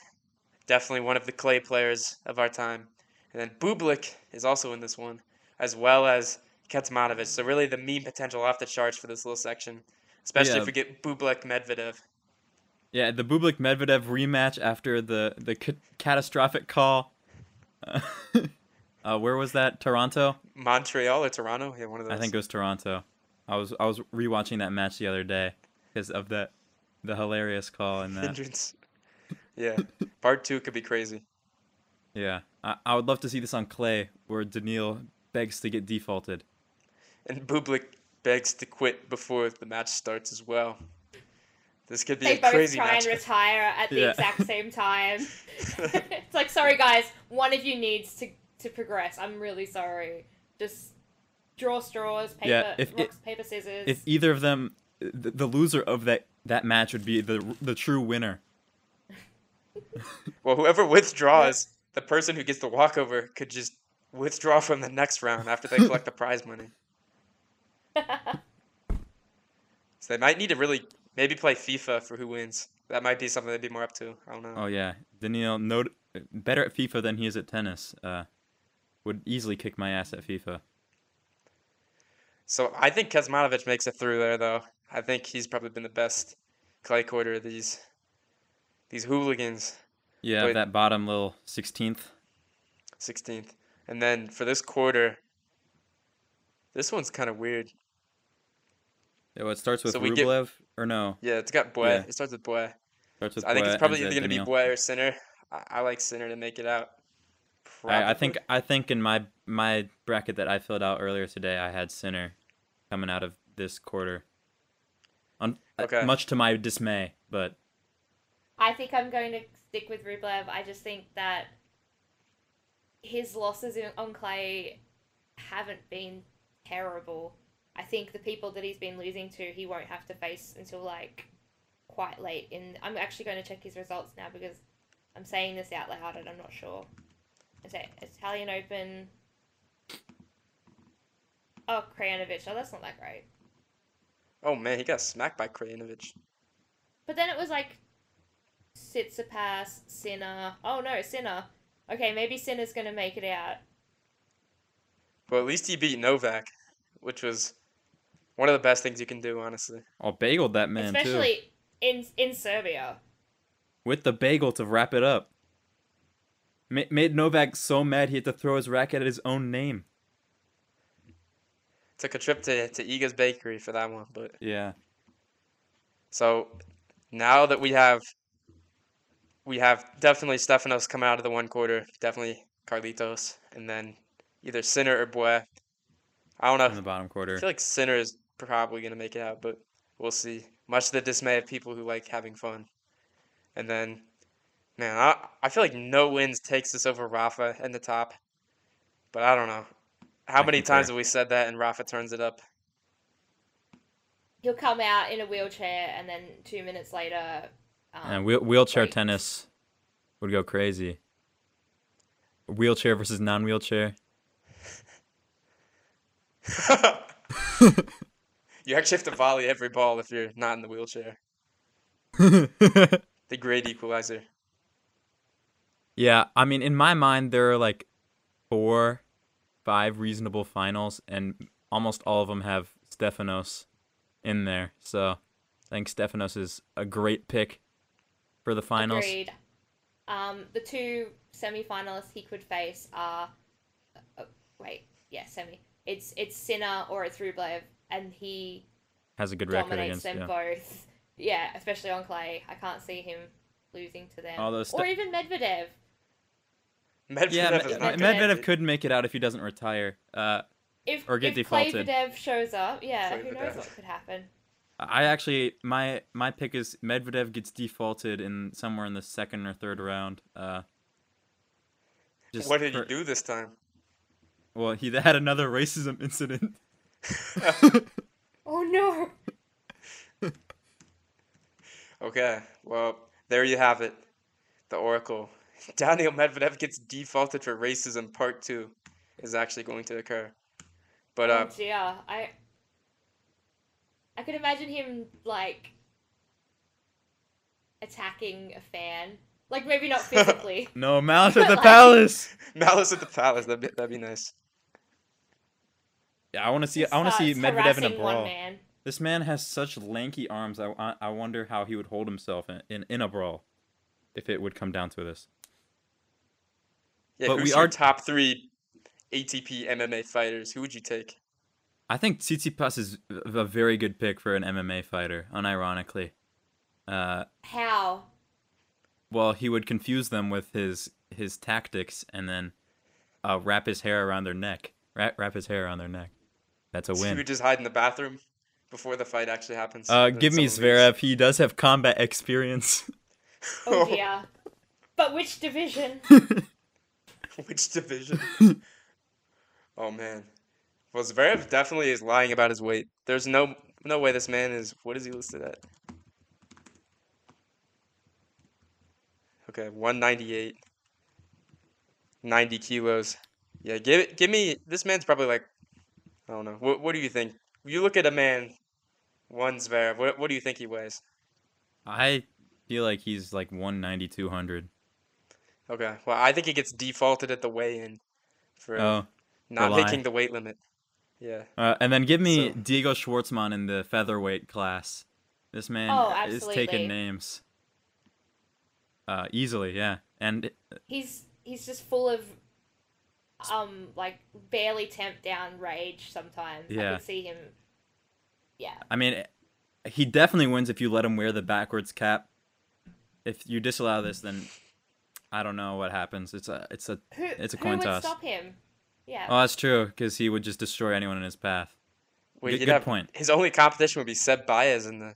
definitely one of the clay players of our time. And then Bublik is also in this one, as well as Kecmanovic. So really the meme potential off the charts for this little section, especially Yeah. if we get Bublik Medvedev. Yeah, the Bublik Medvedev rematch after the the ca- catastrophic call. *laughs* uh, where was that? Toronto. Montreal or Toronto? Yeah, one of those. I think it was Toronto. I was I was rewatching that match the other day because of that the hilarious call and that. hindrance. *laughs* Yeah, part two could be crazy. Yeah, I, I would love to see this on clay where Daniil begs to get defaulted. And Bublik begs to quit before the match starts as well. This could be crazy. They a both crazy try match. and retire at the Yeah. exact same time. *laughs* it's like, sorry guys, one of you needs to to progress. I'm really sorry. Just draw straws, paper, Yeah, if- rocks, paper, scissors. If either of them, the, the loser of that that match would be the the true winner. *laughs* Well, whoever withdraws, the person who gets the walkover could just withdraw from the next round after they collect the prize money. *laughs* So they might need to really maybe play FIFA for who wins. That might be something they'd be more up to. I don't know. Oh yeah, Daniil, no, better at FIFA than he is at tennis. Uh, would easily kick my ass at FIFA. So I think Kecmanovic makes it through there, though. I think he's probably been the best clay quarter of these these hooligans. Yeah, Wait. that bottom little sixteenth. 16th. And then for this quarter, this one's kind of weird. Yeah, well, it starts with So get- Rublev or no? Yeah, it's got Boy. Yeah. It starts with Boy. Starts with I think Boy, it's probably either going to be. Boy or Sinner. I, I like Sinner to make it out. I, I think I think in my my bracket that I filled out earlier today, I had Sinner coming out of this quarter. Un- uh, Okay. Much to my dismay, but I think I'm going to stick with Rublev. I just think that his losses in, on clay haven't been terrible. I think the people that he's been losing to, he won't have to face until like quite late. In I'm actually going to check his results now because I'm saying this out loud and I'm not sure. Is it Italian Open? Oh, Krajinovic. Oh, that's not that great. Oh man, he got smacked by Krajinovic. But then it was like Tsitsipas, Sinner. Oh no, Sinner. Okay, maybe Sinner's gonna make it out. Well, at least he beat Novak, which was one of the best things you can do, honestly. oh, bageled that man too Especially in in Serbia. with the bagel to wrap it up. Ma- made Novak so mad he had to throw his racket at his own name. Took a trip to, to Iga's Bakery for that one, but Yeah. So now that we have we have definitely Stefanos coming out of the one quarter, definitely Carlitos, and then either Sinner or Boy. I don't know. In the bottom quarter. I feel like Sinner is probably gonna make it out, but we'll see. Much to the dismay of people who like having fun. And then, man, I I feel like no wins takes us over Rafa in the top, but I don't know. How I many concur. times have we said that and Rafa turns it up? He'll come out in a wheelchair and then two minutes later. Um, And wheel- wheelchair breaks. tennis would go crazy. Wheelchair versus non-wheelchair. *laughs* you actually have to volley every ball if you're not in the wheelchair. *laughs* The great equalizer. Yeah, I mean, in my mind, there are like four, five reasonable finals, and almost all of them have Stefanos in there. So I think Stefanos is a great pick for the finals. Agreed. Um, the two semi-finalists he could face are, uh, wait, yeah, semi. It's it's Sinner or it's Rublev, and he Has a good record against. them Yeah. both. Yeah, especially on clay. I can't see him losing to them. Although Ste- or even Medvedev. Medvedev Yeah, is Medvedev- gonna Medvedev could make it out if he doesn't retire. Uh, If Or get if defaulted. Medvedev shows up, yeah, who knows what could happen. I actually my my pick is Medvedev gets defaulted in somewhere in the second or third round. Uh, just What did for- he do this time? Well, he had another racism incident. *laughs* Oh no! Okay, well, there you have it. The Oracle. *laughs* Daniel Medvedev gets defaulted for racism part two is actually going to occur. But uh oh dear, I. I could imagine him like attacking a fan, like maybe not *laughs* physically. No, Malice at the Like- Palace. *laughs* Malice at the Palace, that'd be, that'd be nice. Yeah, I want to see. I want to see Medvedev in a brawl. man. This man has such lanky arms. I, I, I wonder how he would hold himself in, in, in a brawl, if it would come down to this. Yeah, But who's we your are- top three ATP MMA fighters? Who would you take? I think Tsitsipas is a very good pick for an MMA fighter. Unironically, uh, How? well, he would confuse them with his his tactics and then uh, wrap his hair around their neck. Wrap, wrap his hair around their neck. That's a So you win. would just hide in the bathroom before the fight actually happens. Uh, give me someone leaves. Zverev. He does have combat experience. *laughs* Oh yeah, but which division? *laughs* *laughs* Which division? oh man. Well, Zverev definitely is lying about his weight. There's no no way this man is. What is he listed at? Okay, 198. 90 kilos. Yeah, give it. Give me. This man's probably like. I don't know. What What do you think? You look at a man. One Zverev. What What do you think he weighs? I feel like he's like 190, 200. Okay. Well, I think he gets defaulted at the weigh-in for Oh. not making the weight limit. Yeah. Uh, and then give me So- Diego Schwartzman in the featherweight class. This man Oh, is taking names. Uh, easily, yeah. And He's he's just full of um like barely temp down rage sometimes. I Yeah. could see him Yeah. I mean, he definitely wins if you let him wear the backwards cap. If you disallow this, then I don't know what happens. It's a, it's a, Who it's a coin who coin would toss. stop him? Yeah. Oh, that's true, because he would just destroy anyone in his path. Wait, Good- good have, point. His only competition would be Seb Baez in the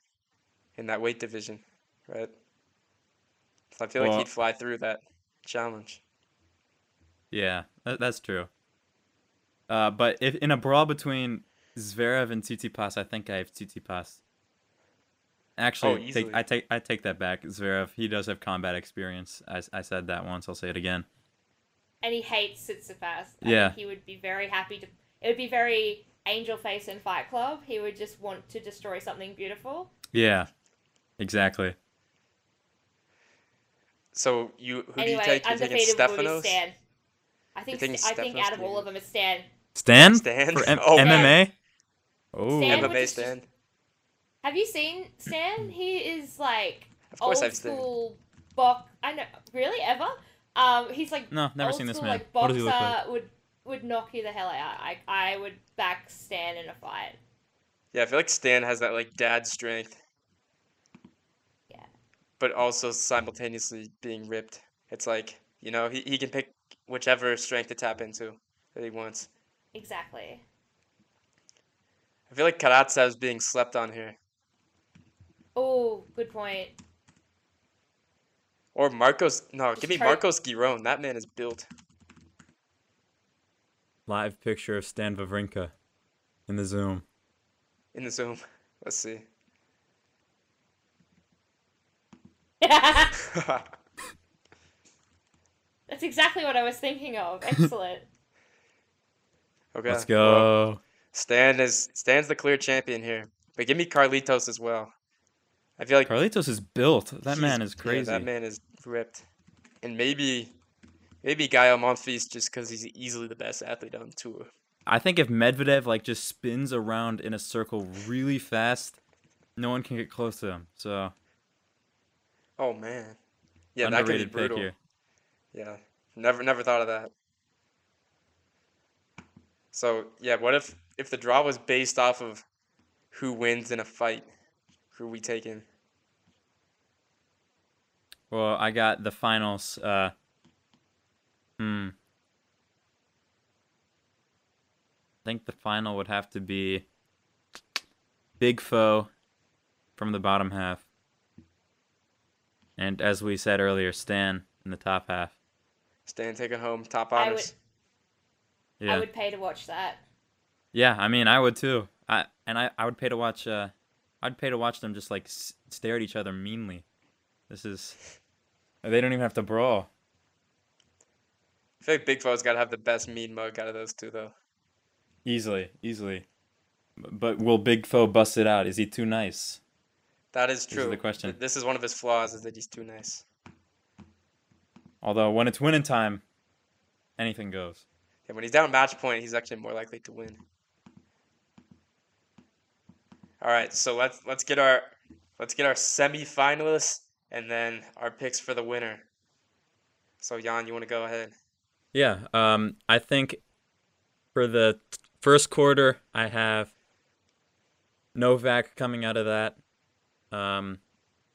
in that weight division, right? So I feel like he'd fly through that challenge. Yeah, that, that's true. Uh, but if in a brawl between Zverev and Tsitsipas, I think I have Tsitsipas. Actually, Oh, easily. I take I take that back. Zverev, he does have combat experience. I, I said that once. I'll say it again. And he hates Tsitsipas. I Yeah. he would be very happy to it would be very angel face in Fight Club. He would just want to destroy something beautiful. Yeah, exactly. So you who do you take? You taking undefeated would be Stefanos? Stan. I think taking St- I think out of all of them it's Stan. Stan, Stan? for *laughs* M- Oh, MMA. Oh, Stan would MMA just- stand. Have you seen Stan? He is like Of course old I've seen. school box. I know, really ever. Um, he's like no, never seen this school, man. Like what boxer does he look like? would would knock you the hell out. I I would back Stan in a fight. Yeah, I feel like Stan has that like dad strength. Yeah. But also simultaneously being ripped. It's like, you know, he, he can pick whichever strength to tap into that he wants. Exactly. I feel like Karatsev's being slept on here. Oh, good point. Or Marcos no, Just give me try- Marcos Giron. That man is built. Live picture of Stan Wawrinka in the Zoom. in the Zoom. *laughs* Let's see. *laughs* That's exactly what I was thinking of. Excellent. *laughs* Okay. Let's well, go. Stan is Stan's the clear champion here. But give me Carlitos as well. I feel like Carlitos is built. That man is yeah, crazy. that man is ripped. And maybe maybe Gael Monfils just because he's easily the best athlete on tour. I think if Medvedev like just spins around in a circle really fast, no one can get close to him. So Oh man, yeah, that could be underrated pick brutal. here. Yeah, never never thought of that. So yeah, what if if the draw was based off of who wins in a fight? Who we taking? Well, I got the finals. Uh, hmm. I think the final would have to be Big Foe from the bottom half. And as we said earlier, Stan in the top half. Stan taking home top I honors. would, Yeah. I would pay to watch that. Yeah, I mean, I would too. I and I, I would pay to watch. Uh, I'd pay to watch them just like s- stare at each other meanly. This is. They don't even have to brawl. I feel like Big Foe's got to have the best mean mug out of those two, though. Easily, easily. But will Big Foe bust it out? Is he too nice? That is This is true. the question. This is one of his flaws, is that he's too nice. Although when it's winning time, anything goes. Yeah, when he's down match point, he's actually more likely to win. All right, so let's let's get our let's get our semifinalists and then our picks for the winner. So Jan, you want to go ahead? Yeah. Um. I think for the first quarter, I have Novak coming out of that. Um,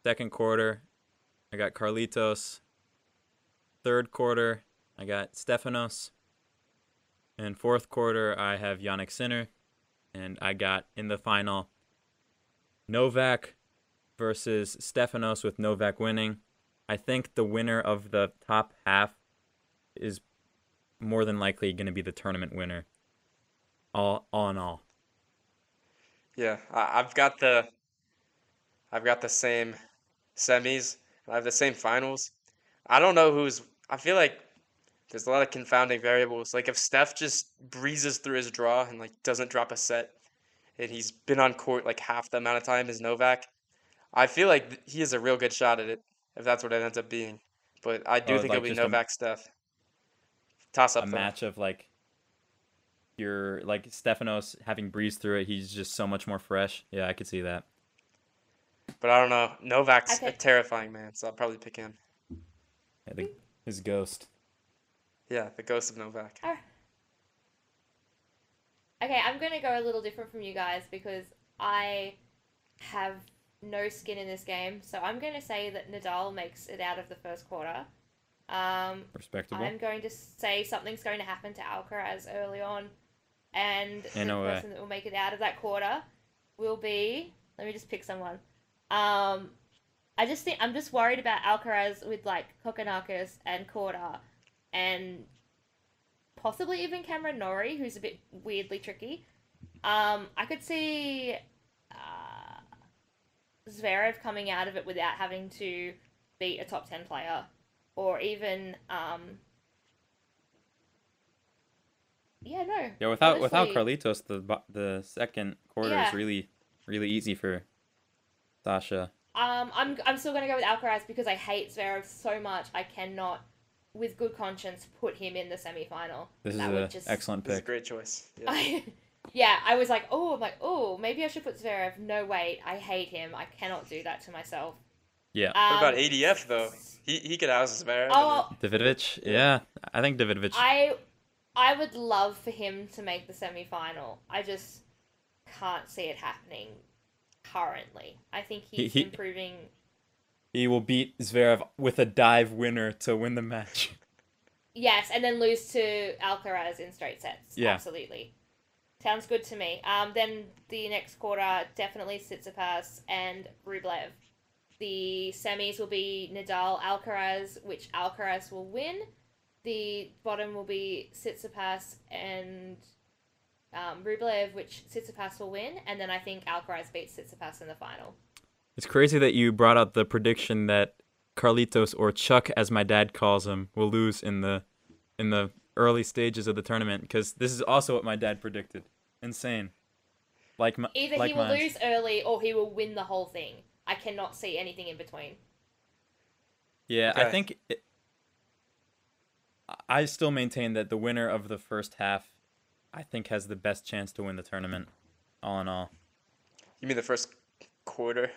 second quarter, I got Carlitos. Third quarter, I got Stefanos. And fourth quarter, I have Jannik Sinner. And I got in the final Novak versus Stefanos with Novak winning. I think the winner of the top half is more than likely going to be the tournament winner. All, all in all. Yeah, I've got the I've got the same semis. I have the same finals. I don't know who's. I feel like there's a lot of confounding variables. Like if Steph just breezes through his draw and like doesn't drop a set, and he's been on court like half the amount of time as Novak, I feel like he has a real good shot at it if that's what it ends up being. But I do Oh, think like it'll be just a- Novak Steph. Toss up a though. match of like you're like Stefanos having breezed through it. He's just so much more fresh. Yeah, I could see that. But I don't know. Novak's I a pick- terrifying man, so I'll probably pick him. I think his ghost. Yeah, the ghost of Novak. Alright. Okay, I'm gonna go a little different from you guys because I have no skin in this game. So I'm gonna say that Nadal makes it out of the first quarter. Um, Respectable. I'm going to say something's going to happen to Alcaraz early on, and the way. person that will make it out of that quarter will be. Let me just pick someone. Um, I just think I'm just worried about Alcaraz with like Kokkinakis and Korda, and possibly even Cameron Norrie, who's a bit weirdly tricky. Um, I could see Zverev coming out of it without having to beat a top ten player, or even um. Yeah, no. yeah, without without honestly- Carlitos, the the second quarter Yeah. is really really easy for Sasha. Um, I'm I'm still gonna go with Alcaraz because I hate Zverev so much. I cannot, with good conscience, put him in the semi-final. This is an would just- excellent This is a pick. great choice. *laughs* Yeah. I, yeah, I was like, oh, I'm like, oh, maybe I should put Zverev. No, wait, I hate him. I cannot do that to myself. Yeah. Um, What about ADF though? He he could house Zverev. and Oh, Davidovich. Yeah, I think Davidovich. I, I would love for him to make the semi-final. I just can't see it happening currently. I think He- he's he- improving. He will beat Zverev with a dive winner to win the match. Yes, and then lose to Alcaraz in straight sets. Yeah. Absolutely. Sounds good to me. Um, then the next quarter, definitely Tsitsipas and Rublev. The semis will be Nadal, Alcaraz, which Alcaraz will win. The bottom will be Tsitsipas and um, Rublev, which Tsitsipas will win. And then I think Alcaraz beats Tsitsipas in the final. It's crazy that you brought out the prediction that Carlitos or Chuck, as my dad calls him, will lose in the in the early stages of the tournament because this is also what my dad predicted. Insane. Like my, Either like he will mine. lose early or he will win the whole thing. I cannot see anything in between. Yeah, I think. It, I still maintain that the winner of the first half, I think, has the best chance to win the tournament. All in all, You mean the first quarter?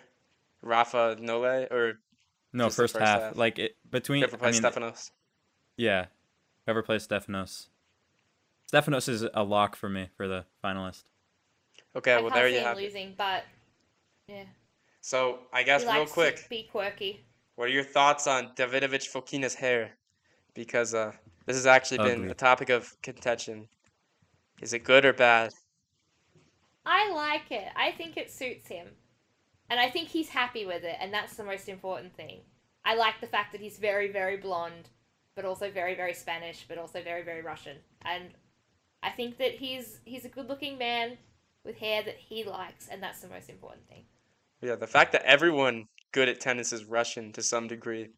Rafa Nole or no first, first half. half. Like it between. I mean, Stefanos? yeah, whoever plays Stefanos. Stefanos is a lock for me for the finalist. Okay, I well can't there see you him have it. losing, but yeah. So I guess he real likes quick, to be quirky. what are your thoughts on Davidovich Fokina's hair? Because uh, this has actually been a topic of contention. Is it good or bad? I like it. I think it suits him. And I think he's happy with it, and that's the most important thing. I like the fact that he's very, very blonde, but also very, very Spanish, but also very, very Russian. And I think that he's he's a good looking man with hair that he likes, and that's the most important thing. Yeah, the fact that everyone good at tennis is Russian to some degree.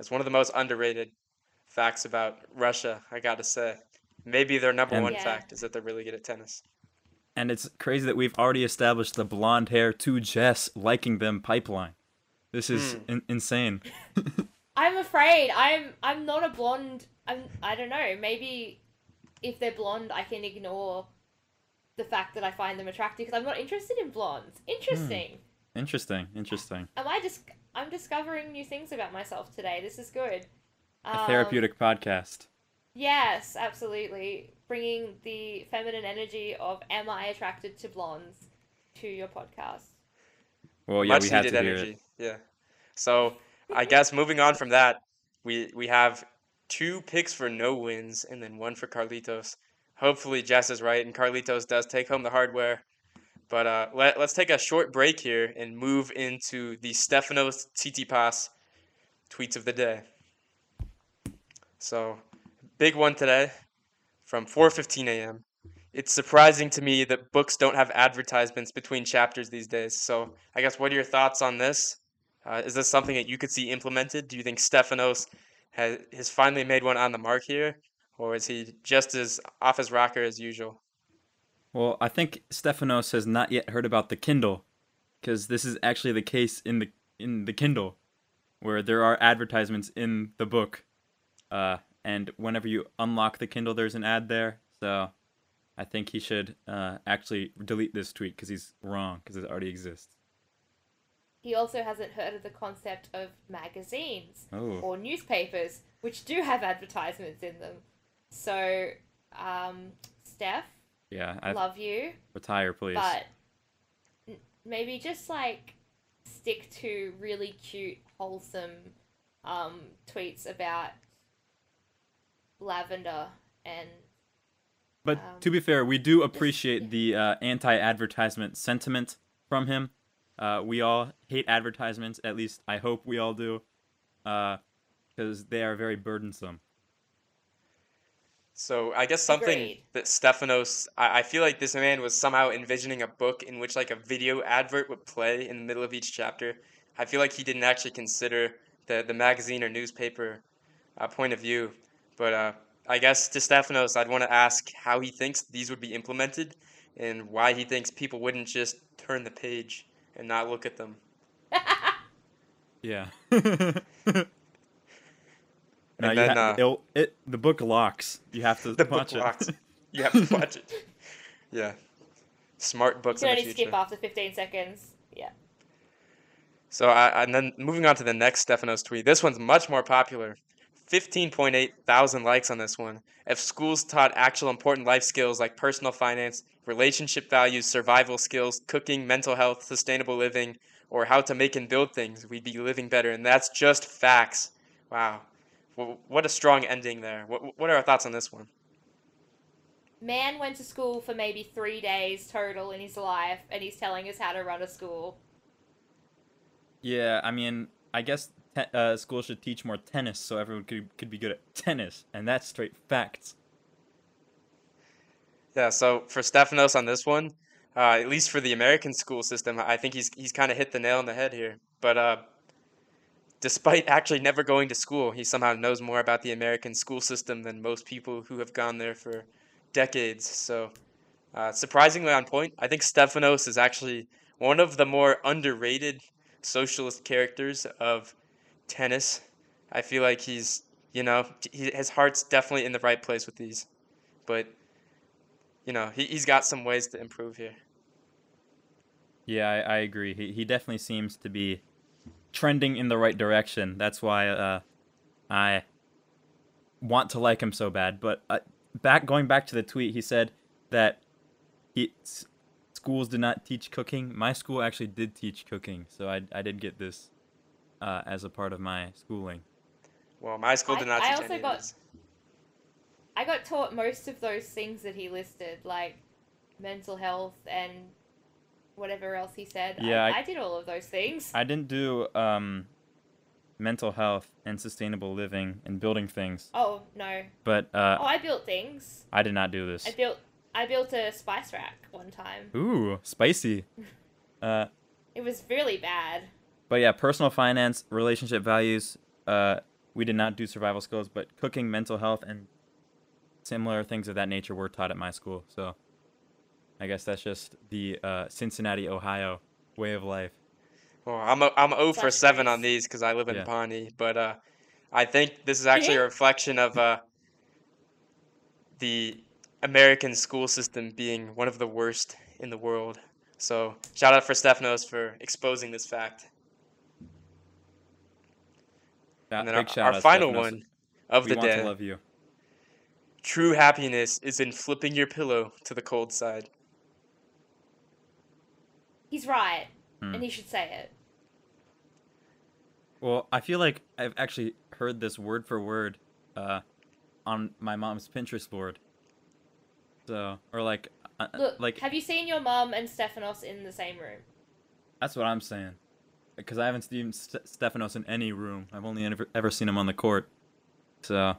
is one of the most underrated facts about Russia, I gotta say. Maybe their number And- one Yeah. fact is that they're really good at tennis. And it's crazy that we've already established the blonde hair to Jess liking them pipeline. This is Hmm. in- insane. *laughs* I'm afraid I'm I'm not a blonde. I'm I don't know. Maybe if they're blonde, I can ignore the fact that I find them attractive because I'm not interested in blondes. Interesting. Interesting. Interesting. Am I just? I'm discovering new things about myself today. This is good. A Um, therapeutic podcast. Yes, absolutely. Bringing the feminine energy of "Am I attracted to blondes?" to your podcast. Well, yeah, Much we had needed to hear energy. it. Yeah. So I guess moving on from that, we we have two picks for no wins and then one for Carlitos. Hopefully Jess is right and Carlitos does take home the hardware. But uh, let, let's take a short break here and move into the Stefanos Tsitsipas tweets of the day. So, big one today from 4:15 a.m. It's surprising to me that books don't have advertisements between chapters these days. So, I guess what are your thoughts on this? Uh, is this something that you could see implemented? Do you think Stefanos has, has finally made one on the mark here, or is he just as off his rocker as usual? Well, I think Stefanos has not yet heard about the Kindle, because this is actually the case in the in the Kindle, where there are advertisements in the book, uh, and whenever you unlock the Kindle, there's an ad there. So, I think he should uh, actually delete this tweet because he's wrong because it already exists. He also hasn't heard of the concept of magazines Oh, or newspapers, which do have advertisements in them. So, um, Steph, yeah. I love you, retire, please. but maybe just like stick to really cute, wholesome um, tweets about lavender and But Um, to be fair, we do appreciate yeah. the uh, anti-advertisement sentiment from him. Uh, we all hate advertisements. At least I hope we all do, because they are very burdensome. So I guess something Agreed. that Stefanos, I, I feel like this man was somehow envisioning a book in which like a video advert would play in the middle of each chapter. I feel like he didn't actually consider the the magazine or newspaper uh, point of view. But uh, I guess to Stefanos, I'd want to ask how he thinks these would be implemented and why he thinks people wouldn't just turn the page and not look at them. *laughs* Yeah. *laughs* And no, you then, ha- uh, it'll- it the book locks. You have to *laughs* The book watch locks. it. You have to watch it. Yeah. Smart you books can in the only future. skip after 15 seconds. Yeah. So I, and then moving on to the next Stefanos tweet. This one's much more popular. 15.8 thousand likes on this one. If schools taught actual important life skills like personal finance, relationship values, survival skills, cooking, mental health, sustainable living, or how to make and build things, we'd be living better. And that's just facts. Wow. Wh- What a strong ending there. What, what are our thoughts on this one? Man went to school for maybe three days total in his life, and he's telling us how to run a school. Yeah, I mean, I guess te- uh, school should teach more tennis so everyone could could be good at tennis, and that's straight facts. Yeah, so for Stefanos on this one, uh, at least for the American school system, I think he's he's kind of hit the nail on the head here. But uh, despite actually never going to school, he somehow knows more about the American school system than most people who have gone there for decades. So uh, surprisingly on point, I think Stefanos is actually one of the more underrated socialist characters of tennis. I feel like he's You know, he, his heart's definitely in the right place with these, but you know, he he's got some ways to improve here. Yeah, I, I agree. He he definitely seems to be trending in the right direction. That's why uh, I want to like him so bad. But uh, back going back to the tweet, he said that he schools did not teach cooking. My school actually did teach cooking, so I I did get this uh, as a part of my schooling. Well, my school did I- not I teach also any of got- these. I got taught most of those things that he listed, like mental health and whatever else he said. Yeah, I, I- I did all of those things. I didn't do um, mental health and sustainable living and building things, oh no. but uh, Oh, I built things. I did not do this. I built I built a spice rack one time. Ooh, spicy. *laughs* Uh, It was really bad. But yeah, personal finance, relationship values. Uh, we did not do survival skills, but cooking, mental health, and similar things of that nature were taught at my school. So I guess that's just the uh, Cincinnati, Ohio way of life. Well, I'm a, I'm 0 for Slash 7 on these because I live in Yeah. Pawnee, but uh, I think this is actually a reflection of uh, the American school system being one of the worst in the world. So shout out for Stefanos for exposing this fact. That, And then big our, shout our out, final Stefanos. one of we the want day. to love you. True happiness is in flipping your pillow to the cold side. He's right, Hmm. and he should say it. Well, I feel like I've actually heard this word for word uh, on my mom's Pinterest board. So, or like, uh, uh, Look, like have you seen your mom and Stefanos in the same room? That's what I'm saying. Because I haven't seen St- Stefanos in any room. I've only ever, ever seen him on the court. So,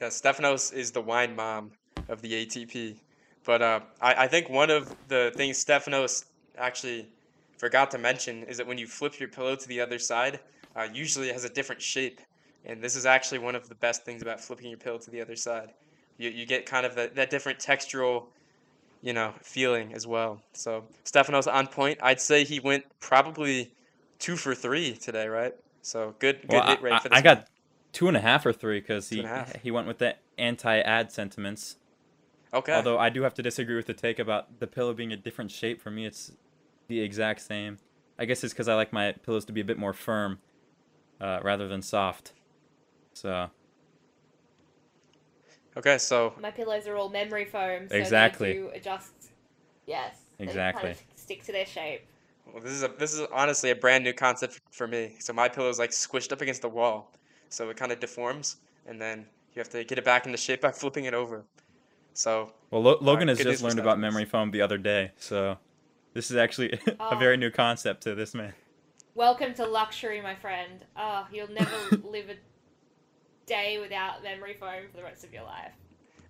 Yeah, Stefanos is the wine mom of the ATP. But uh, I, I think one of the things Stefanos actually forgot to mention is that when you flip your pillow to the other side, uh, usually it has a different shape. And this is actually one of the best things about flipping your pillow to the other side. You, you get kind of that, that different textural, you know, feeling as well. So Stefano's on point. I'd say he went probably two for three today, right? So good good well, hit rate I- for this I got two and a half or three because he and a half. he went with the anti-ad sentiments. Okay. Although I do have to disagree with the take about the pillow being a different shape. For me, it's the exact same. I guess it's because I like my pillows to be a bit more firm, uh, rather than soft. So Okay, so My pillows are all memory foam, so Exactly. they do adjust. Yes. they Exactly. Kind of stick to their shape. Well, this is a this is honestly a brand new concept for me. So my pillow is like squished up against the wall, so it kind of deforms, and then you have to get it back into shape by *laughs* flipping it over. So Well, Lo- Logan Uh, has just learned about memory foam the other day, so this is actually *laughs* a very new concept to this man. Welcome to luxury, my friend. Oh, you'll never *laughs* live a day without memory foam for the rest of your life.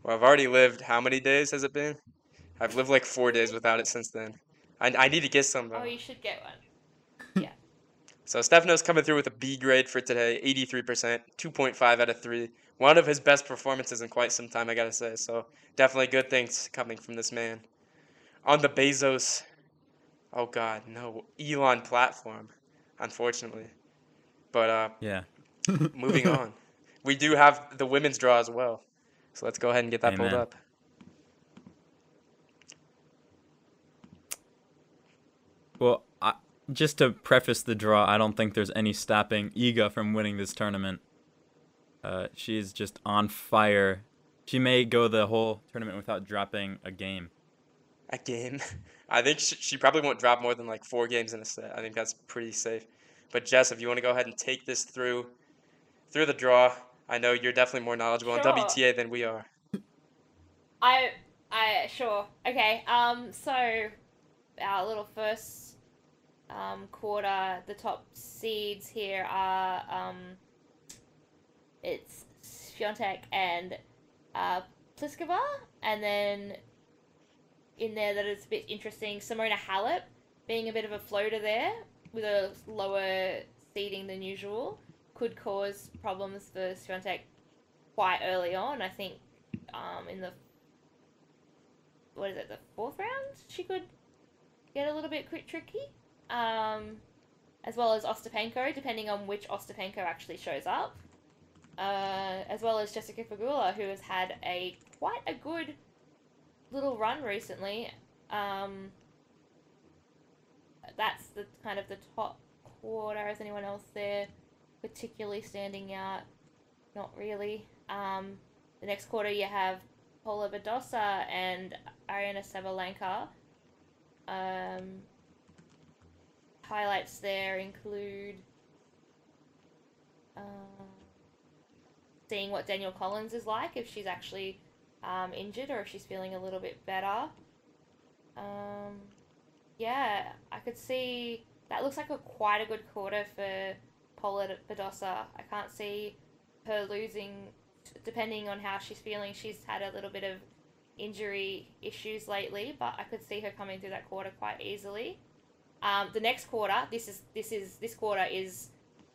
well, I've already lived. How many days has it been? I've lived like four days without it since then. I, I need to get some though. Oh, you should get one. *laughs* Yeah. So Stefano's coming through with a B grade for today, 83%, 2.5 out of 3. One of his best performances in quite some time, I gotta say. So definitely good things coming from this man. On the Bezos, oh god, no, Elon platform, unfortunately. But uh, Yeah. *laughs* moving on, we do have the women's draw as well. So let's go ahead and get that pulled up. Well, I, just to preface the draw, I don't think there's any stopping Iga from winning this tournament. Uh, she is just on fire. She may go the whole tournament without dropping a game. A game. *laughs* I think she, she probably won't drop more than like four games in a set. I think that's pretty safe. But Jess, if you want to go ahead and take this through through the draw, I know you're definitely more knowledgeable Sure. on WTA than we are. I, I sure. Okay. Um. So, our little first um quarter, the top seeds here are um. It's Swiatek and uh Pliskova, and then in there that is a bit interesting. Simona Halep being a bit of a floater there with a lower seeding than usual could cause problems for Swiatek quite early on. I think um, in the what is it, the fourth round, she could get a little bit tricky. Um, as well as Ostapenko, depending on which Ostapenko actually shows up. uh, as well as Jessica Pegula, who has had a quite a good little run recently. Um, that's the kind of the top quarter. Is anyone else there particularly standing out? Not really. Um, the next quarter you have Paula Badosa and Aryna Sabalenka. Um, highlights there include uh, seeing what Danielle Collins is like if she's actually um, injured or if she's feeling a little bit better. Um, yeah, I could see that looks like a quite a good quarter for Paula Badosa. I can't see her losing, depending on how she's feeling. She's had a little bit of injury issues lately, but I could see her coming through that quarter quite easily. Um, the next quarter, this is this is this quarter is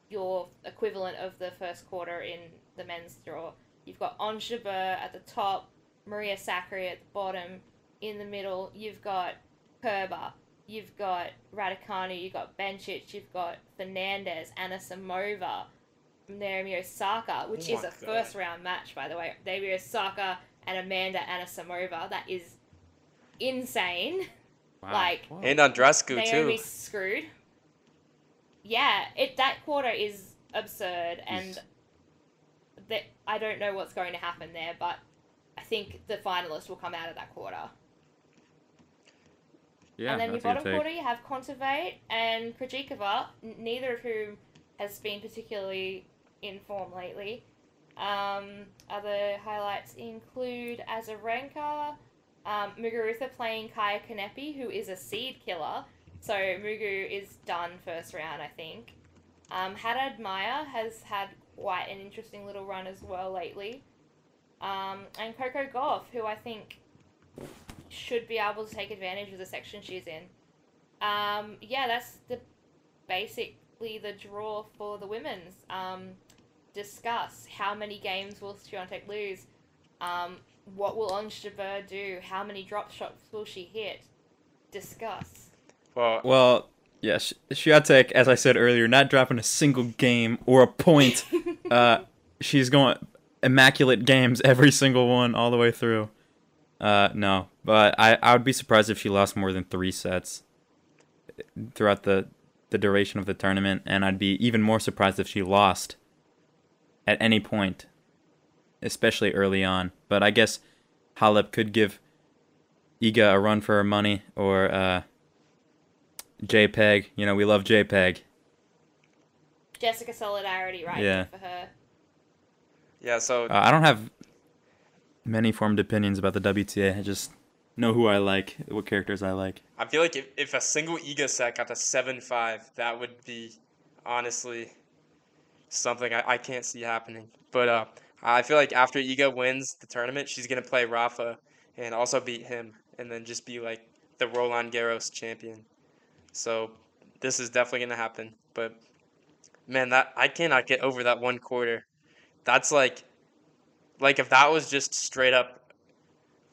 your equivalent of the first quarter in the men's draw. You've got Ons Jabeur at the top, Maria Sakkari at the bottom. In the middle, you've got Kerber, you've got Raducanu, you've got Bencic, you've got Fernandez, Anisimova, Naomi Osaka, which Oh is a God. first round match, by the way. Naomi Osaka and Amanda Anisimova. That is insane. Like, Whoa. And Andreescu too. Naomi's screwed. Yeah, it that quarter is absurd, and that I don't know what's going to happen there, but I think the finalist will come out of that quarter. Yeah, and then your bottom quarter, you have Kontaveit and Krejcikova, n- neither of whom has been particularly in form lately. Um, other highlights include Azarenka, um, Muguruza playing Kaia Kanepi, who is a seed killer. So Mugu is done first round, I think. Um, Haddad Maia has had quite an interesting little run as well lately. Um, and Coco Gauff, who I think should be able to take advantage of the section she's in. Um, yeah, that's the basically the draw for the women's. Um, discuss how many games will Swiatek lose. Um, what will Ons Jabeur do? How many drop shots will she hit? Discuss. Well, Well, yeah, Sh- as I said earlier, not dropping a single game or a point. *laughs* uh, she's going immaculate games every single one all the way through. Uh, no, but I, I would be surprised if she lost more than three sets throughout the the duration of the tournament, and I'd be even more surprised if she lost at any point, especially early on. But I guess Halep could give Iga a run for her money, or uh, JPEG. You know, we love JPEG. Jessica Solidarity, right? Yeah. For her. yeah. So Uh, I don't have many formed opinions about the WTA. I just know who I like, what characters I like. I feel like if, if a single Iga set got to seven five, that would be honestly something I, I can't see happening. But uh, I feel like after Iga wins the tournament, she's gonna play Rafa and also beat him, and then just be like the Roland Garros champion. So this is definitely gonna happen. But man, that I cannot get over that one quarter. That's like, like if that was just straight up,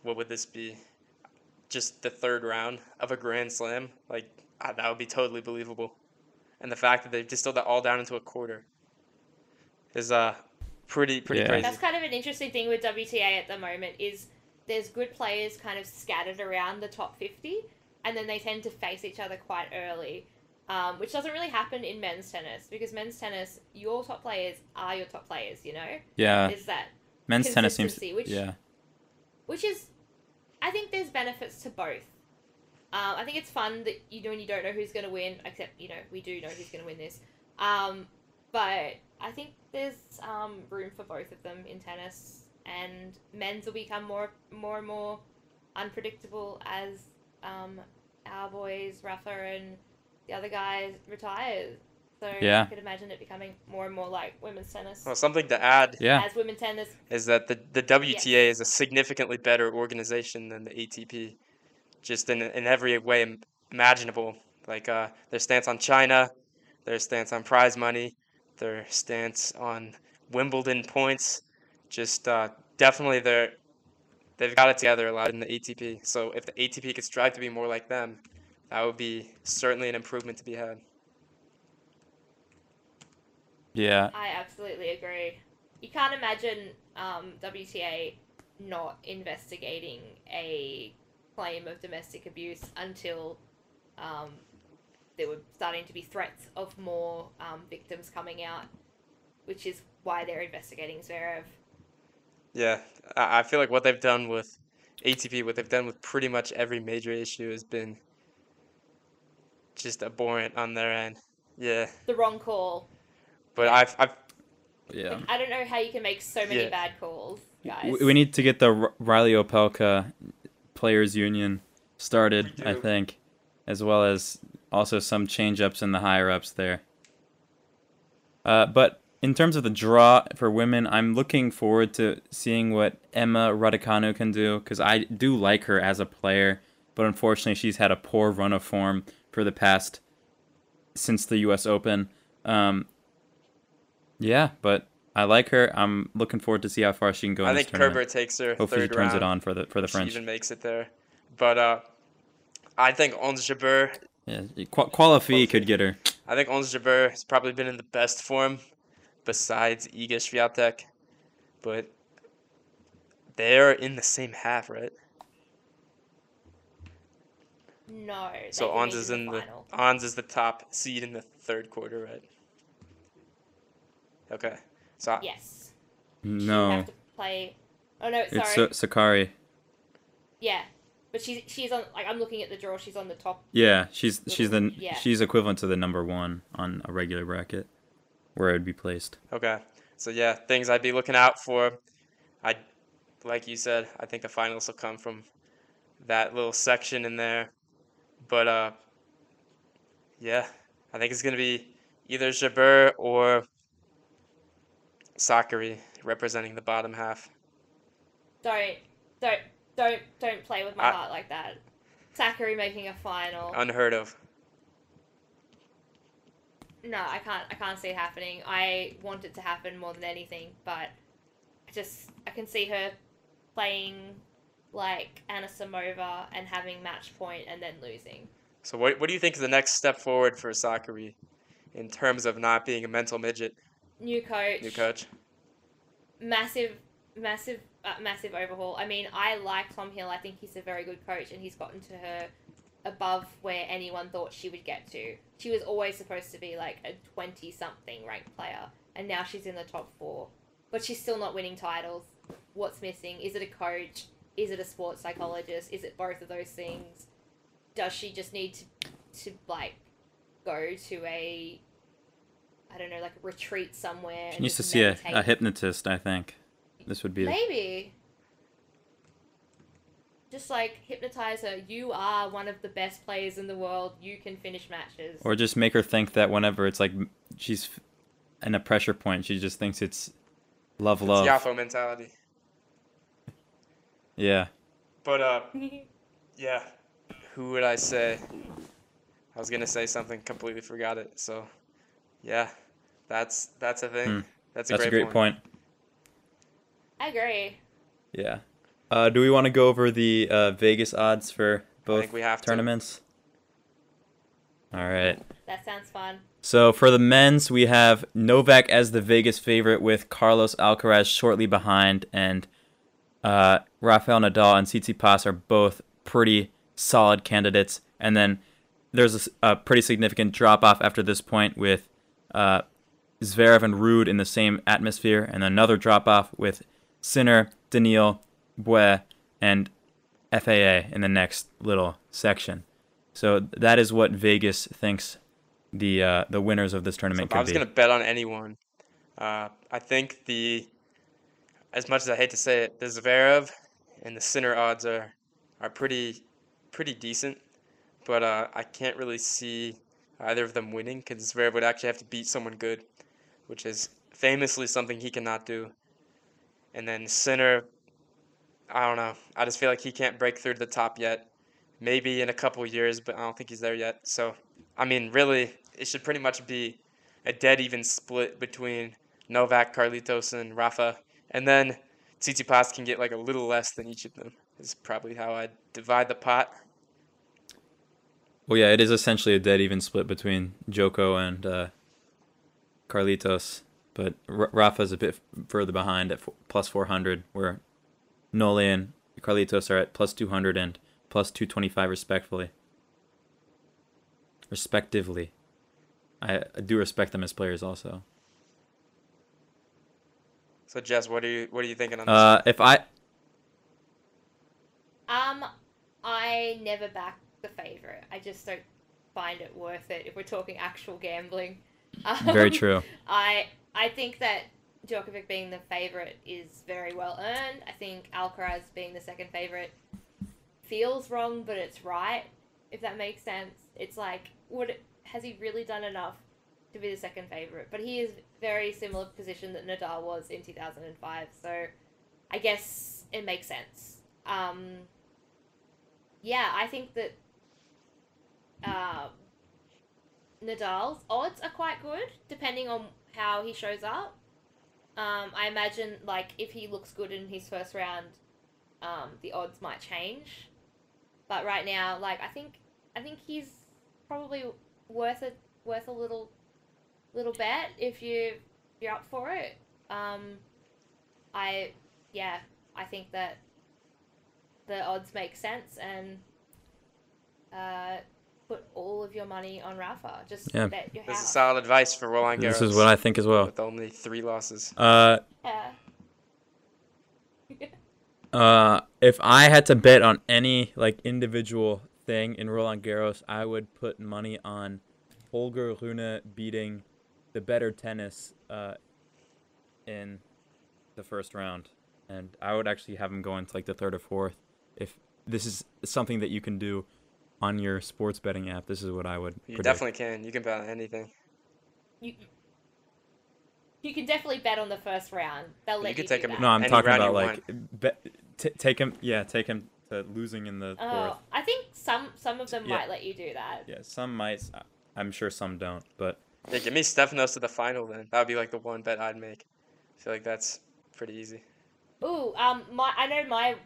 what would this be? Just the third round of a Grand Slam, like ah, that would be totally believable. And the fact that they distilled that all down into a quarter is uh pretty pretty Yeah. crazy. That's kind of an interesting thing with WTA at the moment is there's good players kind of scattered around the top 50 and then they tend to face each other quite early. Um, which doesn't really happen in men's tennis because men's tennis, your top players are your top players, you know? Yeah, Is that men's tennis seems. consistency, which- yeah, which is I think there's benefits to both. Um, I think it's fun that you know when you don't know who's going to win, except you know we do know who's going to win this. Um, but I think there's um, room for both of them in tennis, and men's will become more more and more unpredictable as um, our boys Rafa and the other guys retire. So Yeah. I could imagine it becoming more and more like women's tennis. Well, something to add yeah, As women's tennis is that the the WTA is a significantly better organization than the ATP, just in in every way imaginable. Like uh, their stance on China, their stance on prize money, their stance on Wimbledon points, just uh, definitely they're they've got it together a lot in the ATP. So if the ATP could strive to be more like them, that would be certainly an improvement to be had. Yeah. I absolutely agree. you can't imagine um, WTA not investigating a claim of domestic abuse until um, there were starting to be threats of more um, victims coming out, which is why they're investigating Zverev. Yeah, I I feel like what they've done with ATP, what they've done with pretty much every major issue has been just abhorrent on their end. Yeah, The wrong call. But I've, I've Yeah. I don't know how you can make so many Yeah. bad calls, guys. We need to get the R- Reilly Opelka Players Union started, I think, as well as also some change ups in the higher ups there. Uh, but in terms of the draw for women, I'm looking forward to seeing what Emma Raducanu can do because I do like her as a player, but unfortunately she's had a poor run of form for the past since the U.S. Open. Um, yeah, but I like her. I'm looking forward to see how far she can go. I in think tournament. Kerber takes her Hopefully, she turns round. it on for the for the if French. She even makes it there, but uh, I think Ons Jabeur Yeah, Qu- Qualifi could get her. I think Ons Jabeur has probably been in the best form besides Iga Swiatek, but they're in the same half, right? no. So can Ons is in the final. Ons is the top seed in the third quarter, right? Okay, so I- Yes. She'd No, have to play. Oh no, sorry. it's Sa- Sakkari. Yeah, but she's she's on. Like I'm looking at the draw. She's on the top. Yeah, she's she's the Yeah. she's equivalent to the number one on a regular bracket, where it would be placed. okay, so yeah, things I'd be looking out for. I, like you said, I think the finals will come from that little section in there, but uh, yeah, I think it's gonna be either Jabeur or Sakkari representing the bottom half. Don't don't don't don't play with my I- heart like that. Sakkari making a final. Unheard of. no, I can't. I can't see it happening. I want it to happen more than anything, but I just I can see her playing like Anisimova and having match point and then losing. So what what do you think is the next step forward for Sakkari in terms of not being a mental midget? New coach. New coach. massive, massive, uh, massive overhaul. I mean, I like Tom Hill. I think he's a very good coach, and he's gotten to her above where anyone thought she would get to. She was always supposed to be like a twenty-something ranked player, and now she's in the top four. But she's still not winning titles. What's missing? Is it a coach? Is it a sports psychologist? Is it both of those things? Does she just need to, to like, go to a I don't know, like a retreat somewhere. She needs to see a, a hypnotist. I think this would be. Maybe. Just like hypnotize her. You are one of the best players in the world. You can finish matches. Or just make her think that whenever it's like she's in a pressure point, she just thinks it's love, love. It's Yafo mentality. Yeah. But uh *laughs* yeah. Who would I say? I was gonna say something, completely forgot it. So yeah. That's that's a thing. Hmm. That's a That's great, a great point. I agree. Yeah. Uh, do we want to go over the uh, Vegas odds for both think we have to. tournaments? All right. That sounds fun. So for the men's, we have Novak as the Vegas favorite with Carlos Alcaraz shortly behind, and uh, Rafael Nadal and Tsitsipas are both pretty solid candidates. And then there's a pretty significant drop off after this point with uh, Zverev and Ruud in the same atmosphere, and another drop off with Sinner, Daniil, Bue, and FAA in the next little section. So that is what Vegas thinks the uh, the winners of this So tournament if I was gonna bet on anyone, uh, I think the as much as I hate to say it, the Zverev and the Sinner odds are are pretty pretty decent, but uh, I can't really see either of them winning because Zverev would actually have to beat someone good, which is famously something he cannot do. And then Sinner, I don't know. I just feel like he can't break through to the top yet. Maybe in a couple years, but I don't think he's there yet. So, I mean, really, it should pretty much be a dead even split between Novak, Carlitos, and Rafa. And then Tsitsipas can get like a little less than each of them. Is probably how I'd divide the pot. Well, yeah, it is essentially a dead even split between Djoko and uh, Carlitos, but R- Rafa's a bit further behind at f- plus 400, where Nole and Carlitos are at plus 200 and plus 225 respectfully. Respectively. I, I do respect them as players also. So Jess, what are you what are you thinking on this? Uh, if I Um, I never back the favorite. I just don't find it worth it if we're talking actual gambling. *laughs* Um, very true. I I think that Djokovic being the favorite is very well earned. I think Alcaraz being the second favorite feels wrong, but it's right. If that makes sense, it's like, would it, has he really done enough to be the second favorite? But he is very similar position that Nadal was in two thousand and five. So, I guess it makes sense. Um, yeah, I think that uh, Nadal's odds are quite good, depending on how he shows up. Um, I imagine, like, if he looks good in his first round, um, the odds might change. But right now, like, I think, I think he's probably worth a worth a little, little bet if you you're up for it. Um, I, yeah, I think that the odds make sense and uh, put all of your money on Rafa. Just Yeah. bet your this is house. solid advice for Roland Garros. This is what I think as well. with only three losses. Uh, Yeah. *laughs* Uh, if I had to bet on any like individual thing in Roland Garros, I would put money on Holger Rune beating the better tennis uh, in the first round, and I would actually have him go into like the third or fourth. If this is something that you can do on your sports betting app, this is what I would. You predict. definitely can. You can bet on anything. You, you can definitely bet on the first round. They'll You let could you, take do him- that. No, I'm Any talking about like bet, t- take him. Yeah, take him to losing in the fourth. Oh, I think some some of them Yeah. might let you do that. Yeah, some might. I'm sure some don't, but Yeah, give me Stefanos to the final then. That would be like the one bet I'd make. I feel like that's pretty easy. Ooh, um, my I know my the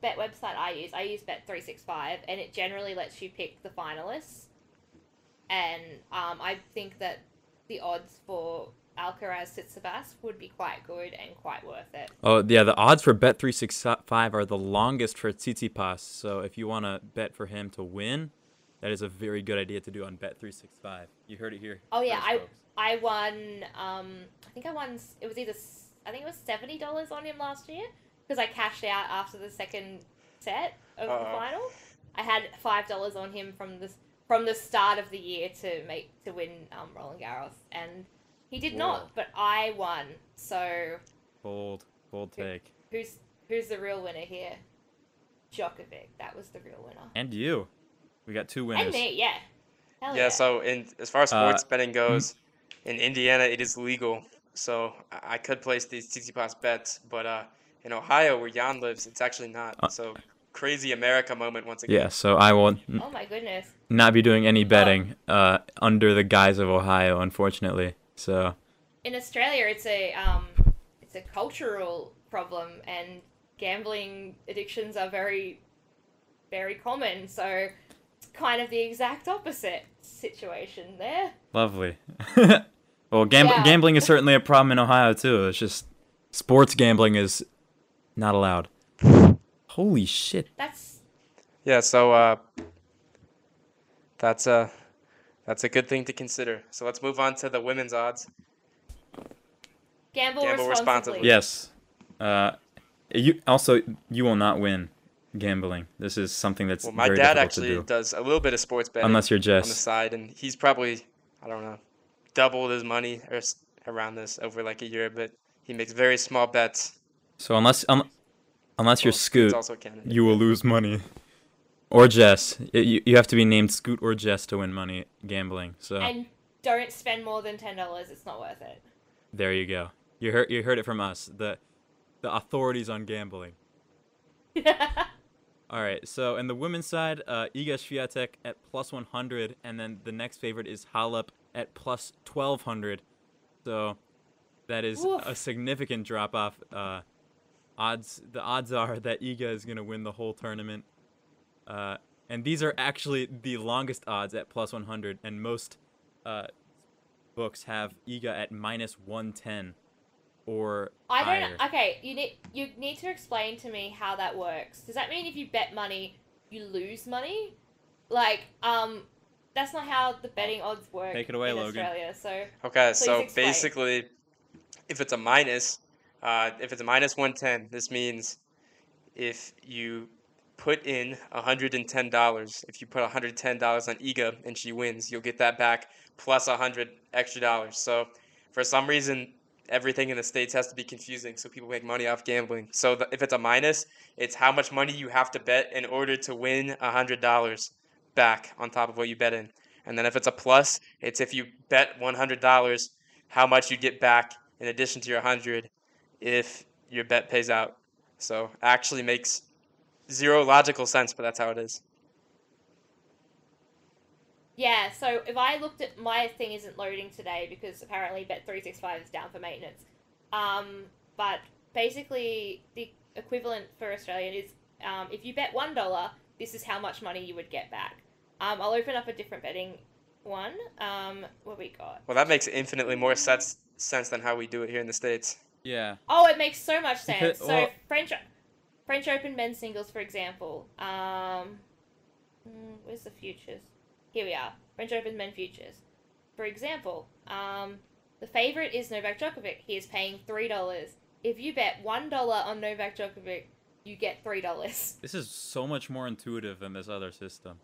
bet website I use. I use Bet three six five, and it generally lets you pick the finalists. And um, I think that the odds for Alcaraz Tsitsipas would be quite good and quite worth it. oh yeah, the odds for Bet three six five are the longest for Tsitsipas. So if you want to bet for him to win, that is a very good idea to do on Bet three six five. You heard it here. Oh yeah, I folks. I won. Um, I think I won. It was either I think it was seventy dollars on him last year because I cashed out after the second set of the Uh-oh. final. I had five dollars on him from the from the start of the year to make to win um, Roland Garros, and he did Whoa. not. But I won. So bold, bold take. who's who's the real winner here? Djokovic. That was the real winner. And you, we got two winners. And me, yeah. Hell Yeah, so in as far as Uh, sports betting goes, in Indiana it is legal. So I I could place these Tsitsipas bets, but uh, in Ohio where Jan lives, it's actually not. Uh, So crazy America moment once again. Yeah, so I will n- Oh my goodness. not be doing any betting uh, under the guise of Ohio, unfortunately. So in Australia, it's a um, it's a cultural problem, and gambling addictions are very, very common. So it's kind of the exact opposite situation there. lovely. *laughs* well, gam- Yeah. gambling is certainly a problem in Ohio too. It's just sports gambling is not allowed. Holy shit! That's Yeah, so uh, that's a that's a good thing to consider. So let's move on to the women's odds. gamble, Gamble responsibly. responsibly. Yes. Uh, you also you will not win gambling. This is something that's Well, my very dad actually do. does a little bit of sports betting Unless you're Jess on the side, and he's probably I don't know doubled his money or around this over like a year, but he makes very small bets. So unless un- unless you're Well, Scoot, also a you will lose money. Or Jess. Y- You, you have to be named Scoot or Jess to win money gambling. So And don't spend more than ten dollars. It's not worth it. there you go. You heard you heard it from us. The the authorities on gambling. *laughs* All right. So in the women's side, uh, Iga Swiatek at plus 100, and then the next favorite is Halep at plus 1200. So that is Oof. a significant drop off. Uh, odds the odds are *laughs* that Iga is going to win the whole tournament. Uh, and these are actually the longest odds at plus 100, and most uh, books have Iga at minus 110 or I don't. Okay, you need you need to explain to me how that works. Does that mean if you bet money, you lose money? Like, um, that's not how the betting odds work Take it away, in Logan. Australia. So Okay, so explain. basically, if it's a minus, uh, if it's a minus 110, this means if you put in $110, if you put $110 on Iga and she wins, you'll get that back plus 100 extra dollars. So for some reason, everything in the States has to be confusing, so people make money off gambling. So the, if it's a minus, it's how much money you have to bet in order to win $100 back on top of what you bet in. And then if it's a plus, it's if you bet $100, how much you get back in addition to your 100 if your bet pays out. So actually makes zero logical sense, but that's how it is. yeah, so if I looked at my thing isn't loading today because apparently Bet three six five is down for maintenance. Um, but basically the equivalent for Australian is um, if you bet one dollar, this is how much money you would get back. Um, I'll open up a different betting one. Um, what we got? Well, that makes infinitely more sense sense than how we do it here in the states. Yeah. Oh, it makes so much Because- sense. so well- French French Open men's singles, for example. Um, mm, where's the futures? Here we are. French Open men futures. For example, um, the favorite is Novak Djokovic. He is paying three dollars. If you bet one dollar on Novak Djokovic, you get three dollars. *laughs* This is so much more intuitive than this other system.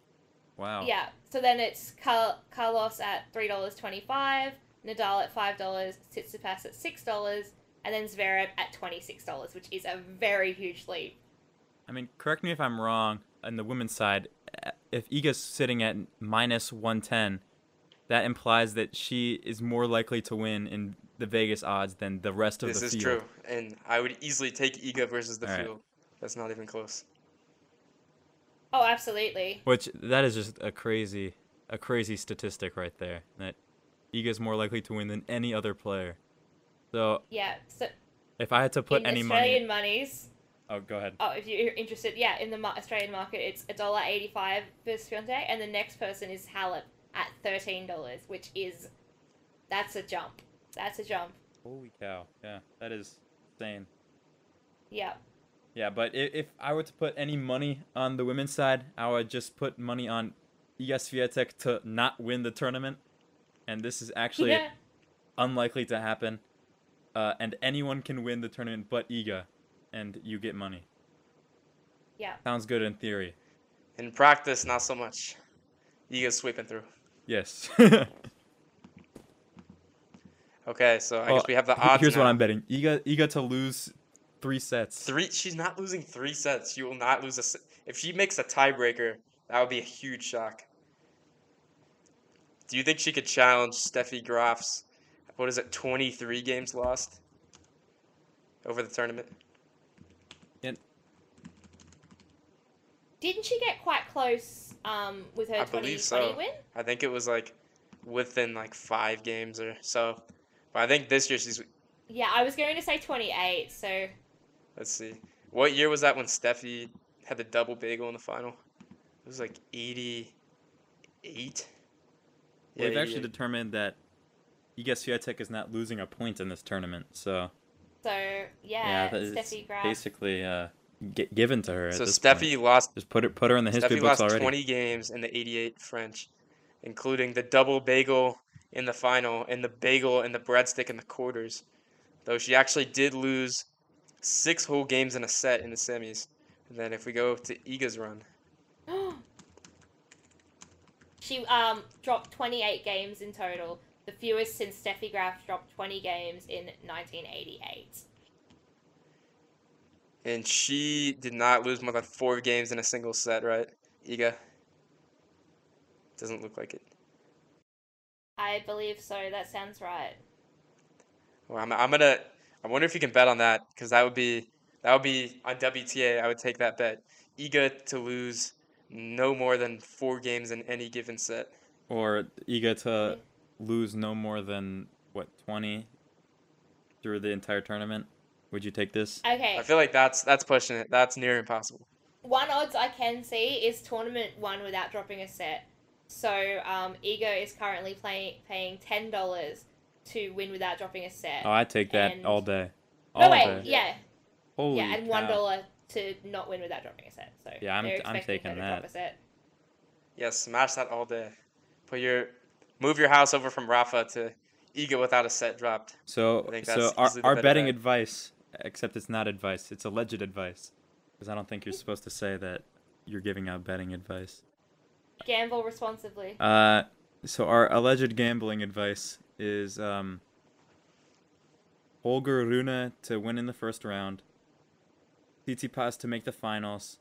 Wow. Yeah. So then it's Car- Carlos at three dollars twenty-five, Nadal at five dollars, Tsitsipas at six dollars, and then Zverev at twenty-six dollars, which is a very huge leap. I mean, correct me if I'm wrong. On the women's side, uh, if Iga's sitting at minus 110, that implies that she is more likely to win in the Vegas odds than the rest of This the is field. true, and I would easily take Iga versus the All right. field. That's not even close. Oh, absolutely. Which that is just a crazy, a crazy statistic right there. That Iga's more likely to win than any other player. So Yeah. So if I had to put any Australian money, monies, oh, go ahead. oh, if you're interested, yeah, in the Australian market, it's a dollar eighty-five for Swiatek, and the next person is Halep at thirteen dollars, which is that's a jump. That's a jump. Holy cow! Yeah, that is insane. Yeah. Yeah, but if, if I were to put any money on the women's side, I would just put money on Iga Swiatek to not win the tournament, and this is actually unlikely to happen. Uh, and anyone can win the tournament but Iga, and you get money. Yeah. Sounds good in theory. In practice, not so much. Iga's sweeping through. Yes. *laughs* Okay, so I Well, guess we have the he- odds. Here's what. I'm betting: Iga, Iga to lose three sets. Three. She's not losing three sets. She will not lose a. s- If she makes a tiebreaker, that would be a huge shock. Do you think she could challenge Steffi Graf's? What is it? Twenty three games lost over the tournament. Didn't she get quite close um, with her I 2020 believe so. win? I think it was like within like five games or so. But I think this year she's. Yeah, I was going to say 28, so Let's see. What year was that when Steffi had the double bagel in the final? It was like eighty eight. Well, We've actually determined that Iga Swiatek is not losing a point in this tournament, so so yeah, that is Steffi Graf. basically uh, gi- given to her. At So this Steffi point. lost just put it put her in the history Steffi books lost already. 20 games in the 88 French, including the double bagel in the final and the bagel and the breadstick in the quarters. Though she actually did lose six whole games in a set in the semis. And then if we go to Iga's run, *gasps* she um dropped 28 games in total, the fewest since Steffi Graf dropped 20 games in 1988. and she did not lose more than four games in a single set, right? Iga? Doesn't look like it. I believe so. That sounds right. Well, I'm, I'm gonna. I wonder if you can bet on that because that would be that would be on WTA. I would take that bet. Iga to lose no more than four games in any given set. Or Iga to lose no more than what twenty through the entire tournament. Would you take this? Okay. I feel like that's that's pushing it. That's near impossible. One odds I can see is tournament one without dropping a set. So um, Iga is currently playing paying ten dollars to win without dropping a set. Oh, I take that And- all day. no All wait, day. yeah, Holy yeah, and one to not win without dropping a set. So Yeah, I'm- I'm taking that. drop a set. Yeah, smash that all day. Put your move your house over from Rafa to Iga without a set dropped. So, I think so our, our betting bet. advice, except it's not advice, it's alleged advice, because I don't think you're supposed to say that you're giving out betting advice. Gamble responsibly. Uh, so our alleged gambling advice is um, Holger Rune to win in the first round, Tsitsipas to make the finals,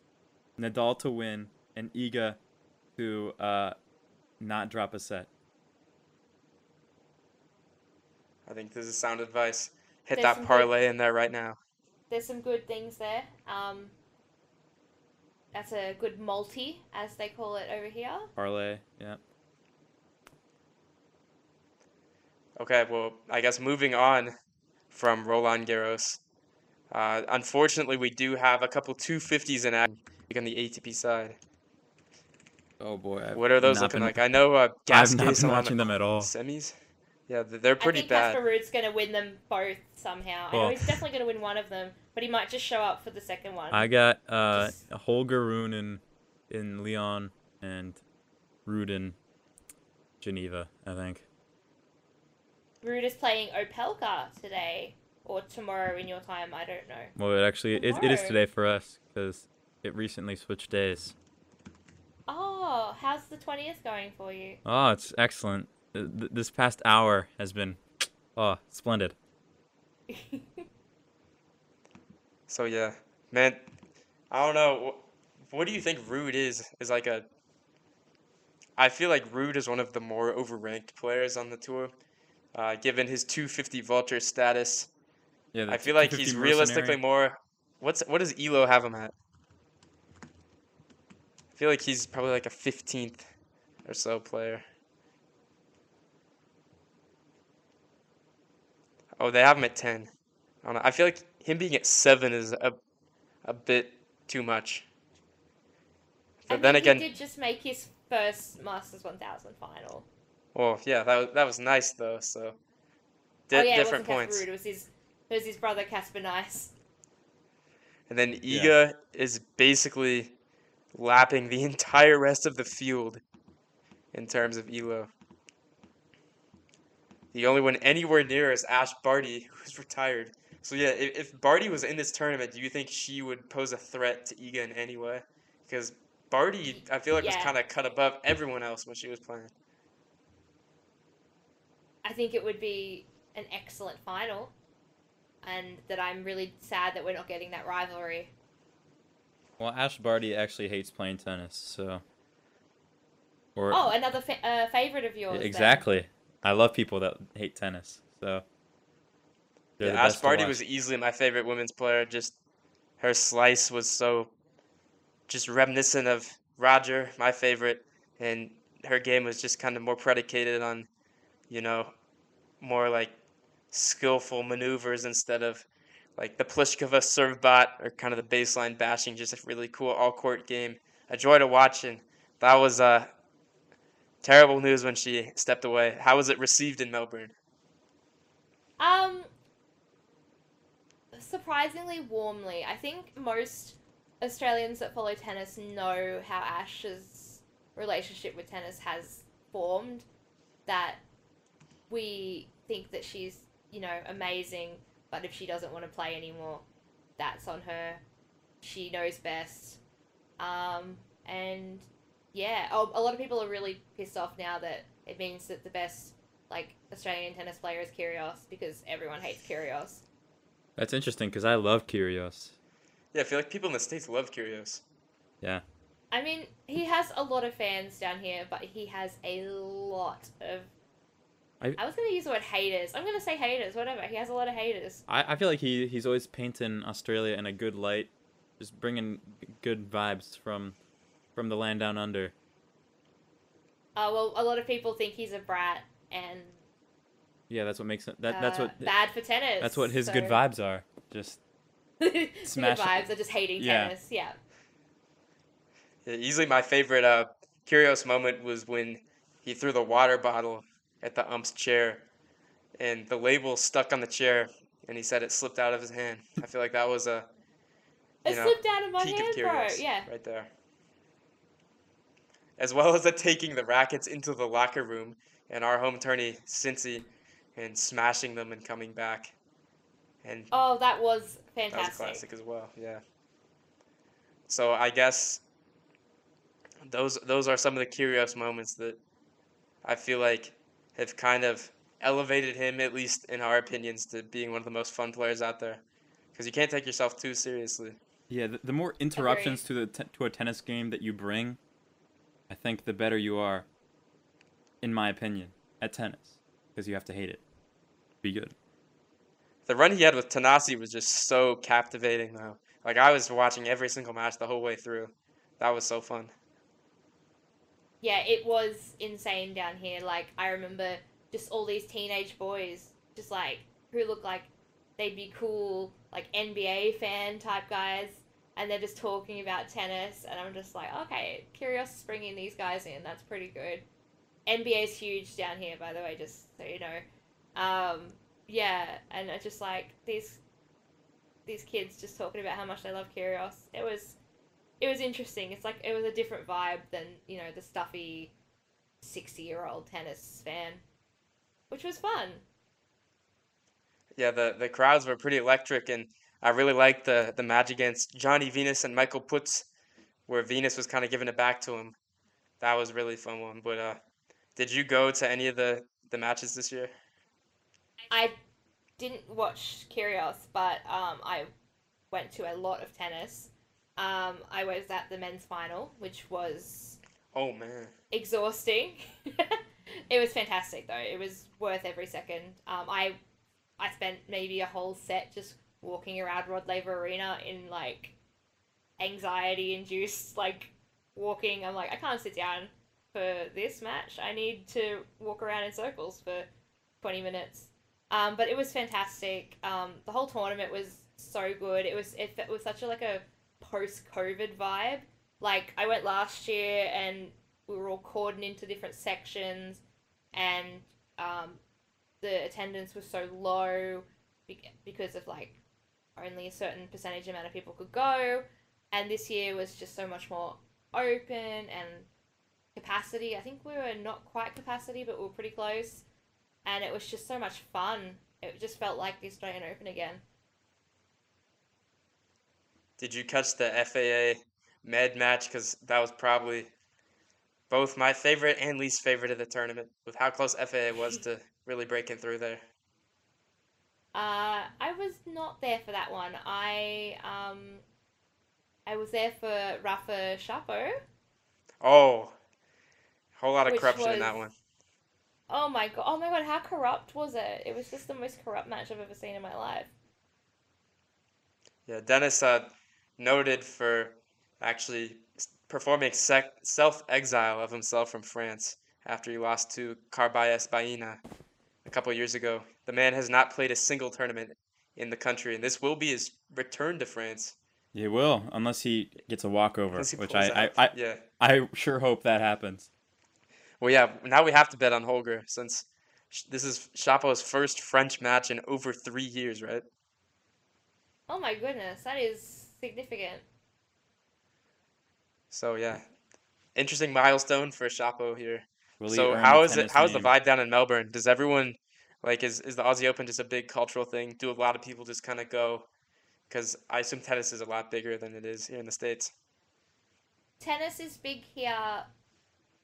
Nadal to win, and Iga to uh, not drop a set. I think this is sound advice. Hit There's that some good- parlay in there right now. There's some good things there. Um, that's a good multi, as they call it over here. Parlay, yeah. Okay, well, I guess moving on from Roland Garros. Uh, unfortunately, we do have a couple 250s in action on the ATP side. Oh boy. I've What are those looking been- like? I know uh, I've not been watching the them at all. semis. Yeah, they're pretty I think bad. Casper Ruud's going to win them both somehow. I know he's definitely going to win one of them, but he might just show up for the second one. I got uh, Just- Holger Rune in, in Lyon and Ruud in Geneva, I think. Ruud is playing Opelka today or tomorrow in your time. I don't know. Well, it actually it, it is today for us because it recently switched days. Oh, how's the twentieth going for you? Oh, it's excellent. Th- th- This past hour has been, *tsk* oh, splendid. *laughs* So yeah, man, I don't know. What do you think Ruud is? Is like a. I feel like Ruud is one of the more overranked players on the tour, uh, given his 250 vulture status. Yeah, I feel like he's realistically more. What's what does Elo have him at? I feel like he's probably like a 15th or so player. Oh, they have him at 10. I don't know. I feel like him being at seven is a, a bit too much. But And then he again, did just make his first Masters 1000 final. well, yeah, that was, that was nice though. So, di- oh yeah, different it wasn't points. Casper Ruud. It was his. It was his brother Casper Nice. And then Yeah. Iga is basically lapping the *laughs* entire rest of the field in terms of elo. The only one anywhere near is Ash Barty, *laughs* who's retired. So yeah, if, if Barty was in this tournament, do you think she would pose a threat to Iga in any way? Because Barty, I feel like was kind of cut above everyone else when she was playing. I think it would be an excellent final, and that I'm really sad that we're not getting that rivalry. Well, Ash Barty actually hates playing tennis, so. Or Oh, another fa- uh, favorite of yours. then. I love people that hate tennis, so. Yeah, the Ash Barty was easily my favorite women's player. Just her slice was so just reminiscent of Roger, my favorite, and her game was just kind of more predicated on, you know, more like skillful maneuvers instead of like the Pliskova serve bot or kind of the baseline bashing. Just a really cool all court game. A joy to watch, and that was uh, terrible news when she stepped away. How was it received in Melbourne? Um, surprisingly warmly. I think most Australians that follow tennis know how Ash's relationship with tennis has formed. That we think that she's, you know, amazing, but if she doesn't want to play anymore, that's on her. She knows best. Um, and yeah, oh, a lot of people are really pissed off now that it means that the best like Australian tennis player is Kyrgios because everyone hates Kyrgios. That's interesting because I love Kyrgios. Yeah, I feel like people in the states love Kyrgios. Yeah. I mean, he has a lot of fans down here, but he has a lot of. I- I, was going to use the word haters. I'm going to say haters, whatever. He has a lot of haters. I, I feel like he, he's always painting Australia in a good light, just bringing good vibes from from the land down under. Uh, well, a lot of people think he's a brat and Yeah, that's what makes it. That that's uh, what bad for tennis. that's what his good vibes are. Just *laughs* good smash- vibes are just hating Yeah. tennis. Yeah. Yeah, easily my favorite uh, Kyrgios moment was when he threw the water bottle at the ump's chair, and the label stuck on the chair, and he said it slipped out of his hand. I feel like that was a It know, slipped out of my peak hand, of bro. Yeah. right there. As well as the taking the rackets into the locker room and our home tourney, Cincy, and smashing them and coming back. And Oh, that was fantastic. that was fantastic. classic as well, yeah. So I guess those those are some of the curious moments that I feel like have kind of elevated him, at least in our opinions, to being one of the most fun players out there. Because you can't take yourself too seriously. Yeah, the, the more interruptions to the te- to a tennis game that you bring, I think the better you are. In my opinion, at tennis, because you have to hate it. Be good. The run he had with Thanasi was just so captivating, though. Like I was watching every single match the whole way through. That was so fun. Yeah, it was insane down here. Like I remember just all these teenage boys, just like who look like they'd be cool, like NBA fan type guys, and they're just talking about tennis, and I'm just like, okay, is bringing these guys in. That's pretty good. NBA's huge down here, by the way, just so you know. Um, yeah, and I just like these these kids just talking about how much they love Kyrgios. It was it was interesting. It's like it was a different vibe than you know the stuffy sixty year old tennis fan, which was fun. Yeah, the, the crowds were pretty electric, and I really liked the, the match against Johnny Venus and Michael Putz, where Venus was kind of giving it back to him. That was a really fun one. But uh, did you go to any of the, the matches this year? I didn't watch Kyrgios, but um, I went to a lot of tennis. Um, I was at the men's final, which was Oh man, exhausting. *laughs* it was fantastic though. It was worth every second. Um, I I spent maybe a whole set just walking around Rod Laver Arena in like anxiety induced like walking. I'm like I can't sit down for this match. I need to walk around in circles for twenty minutes. Um, but it was fantastic. Um, the whole tournament was so good. It was it, it was such a like a post COVID vibe. Like I went last year and we were all cordoned into different sections, and um, the attendance was so low because of like only a certain percentage amount of people could go, and this year was just so much more open and capacity. I think we were not quite capacity, but we were pretty close, and it was just so much fun. It just felt like the Australian Open again. did you catch the FAA med match? Because that was probably both my favorite and least favorite of the tournament, with how close FAA was *laughs* to really breaking through there. Uh, I was not there for that one. I um, I was there for Rafa Shapo. Oh, whole lot of corruption in that was- one. Oh my god! Oh my god! How corrupt was it? It was just the most corrupt match I've ever seen in my life. Yeah, Denis uh, noted for actually performing sec- self-exile of himself from France after he lost to Carballes Baena a couple years ago. The man has not played a single tournament in the country, and this will be his return to France. He will, unless he gets a walkover, he which I, I. I, yeah. I sure hope that happens. Well, yeah. Now we have to bet on Holger since this is Shapo's first French match in over three years, right? Oh my goodness, that is significant. So yeah, interesting milestone for Chapo here. Will So earn how it? How is the vibe down in Melbourne? Does everyone like is is the Aussie Open just a big cultural thing? Do a lot of people just kind of go? Because I assume tennis is a lot bigger than it is here in the states. Tennis is big here,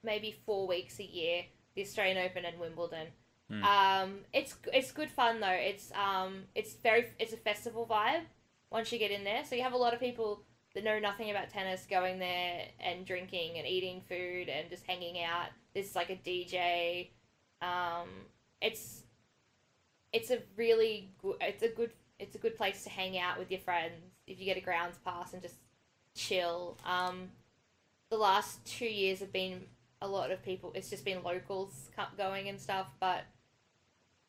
maybe four weeks a year. The Australian Open and Wimbledon. Hmm. Um, it's it's good fun though. It's um, it's very it's a festival vibe once you get in there. So you have a lot of people that know nothing about tennis going there and drinking and eating food and just hanging out. There's like a DJ. Um, it's it's a really good. It's a good. It's a good place to hang out with your friends if you get a grounds pass and just chill. Um, the last two years have been a lot of people. It's just been locals going and stuff, but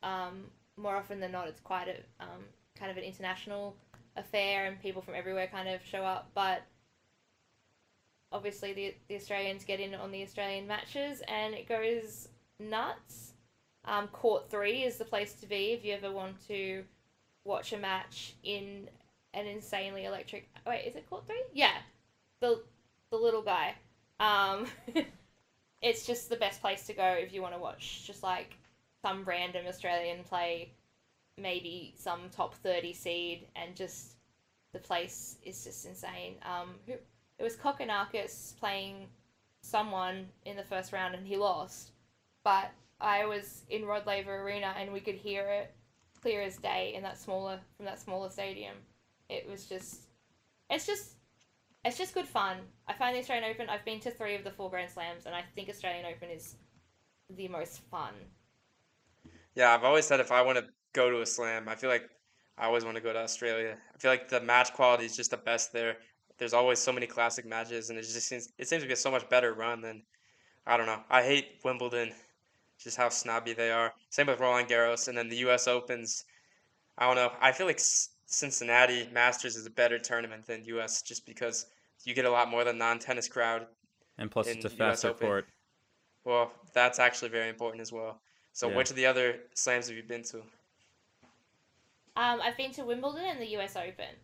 um, more often than not, it's quite a um, kind of an international affair, and people from everywhere kind of show up. But obviously the the Australians get in on the Australian matches, and it goes nuts. Um, Court three is the place to be if you ever want to watch a match in an insanely electric. Wait, is it Court three? Yeah, the the little guy. Um, *laughs* it's just the best place to go if you want to watch just like some random Australian play, maybe some top thirty seed, and just the place is just insane. Um, who it was Kokkinakis playing someone in the first round and he lost, but I was in Rod Laver Arena and we could hear it clear as day in that smaller from that smaller stadium. It was just, it's just, it's just good fun. I find the Australian Open. I've been to three of the four Grand Slams, and I think Australian Open is the most fun. Yeah, I've always said if I want to go to a slam, I feel like I always want to go to Australia. I feel like the match quality is just the best there. There's always so many classic matches, and it just seems it seems to be a so much better run than I don't know. I hate Wimbledon, just how snobby they are. Same with Roland Garros, and then the U.S. Opens. I don't know. I feel like Cincinnati Masters is a better tournament than U.S. just because you get a lot more than non-tennis crowd. And plus, it's a faster court. Well, that's actually very important as well. So, yeah. which of the other slams have you been to? Um, I've been to Wimbledon and the U.S. Open.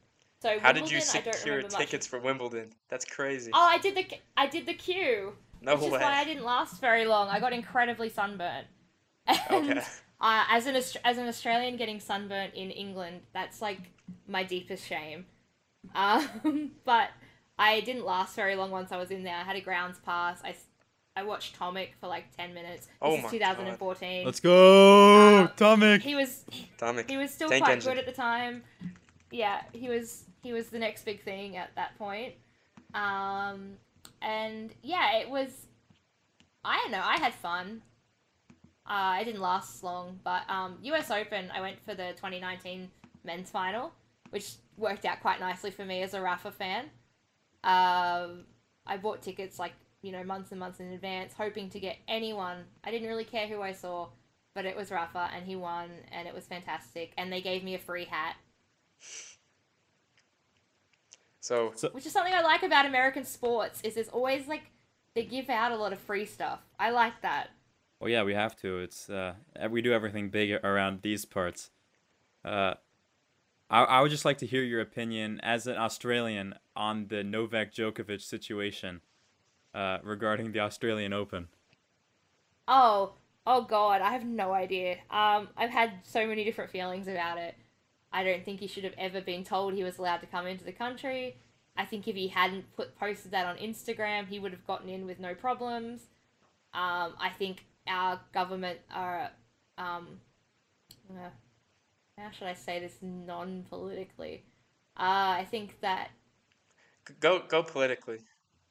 So how Wimbledon, did you secure tickets for Wimbledon? That's crazy. Oh, I did the I did the queue. No which way. is why I didn't last very long. I got incredibly sunburnt. *laughs* And okay. uh, as an as an Australian getting sunburnt in England, that's like my deepest shame. Um, *laughs* but I didn't last very long once I was in there. I had a grounds pass. I, I watched Tomic for like 10 minutes. This oh is 2014. God. Let's go, uh, Tomic. He was Tomic. He was still Tank quite engine. good at the time. Yeah, he was he was the next big thing at that point. Um, and yeah, it was. I don't know. I had fun. Uh, I didn't last long, but um, U.S. Open. I went for the 2019 men's final, which worked out quite nicely for me as a Rafa fan. Um, I bought tickets like you know months and months in advance, hoping to get anyone. I didn't really care who I saw, but it was Rafa, and he won, and it was fantastic. And they gave me a free hat. So, so which is something I like about American sports is there's always like they give out a lot of free stuff. I like that. Well, yeah, we have to. It's uh, we do everything big around these parts. Uh, I I would just like to hear your opinion as an Australian on the Novak Djokovic situation uh, regarding the Australian Open. Oh, oh God, I have no idea. Um, I've had so many different feelings about it. I don't think he should have ever been told he was allowed to come into the country. I think if he hadn't put posted that on Instagram, he would have gotten in with no problems. Um, I think our government are, um, uh, how should I say this non-politically? Uh, I think that go go politically.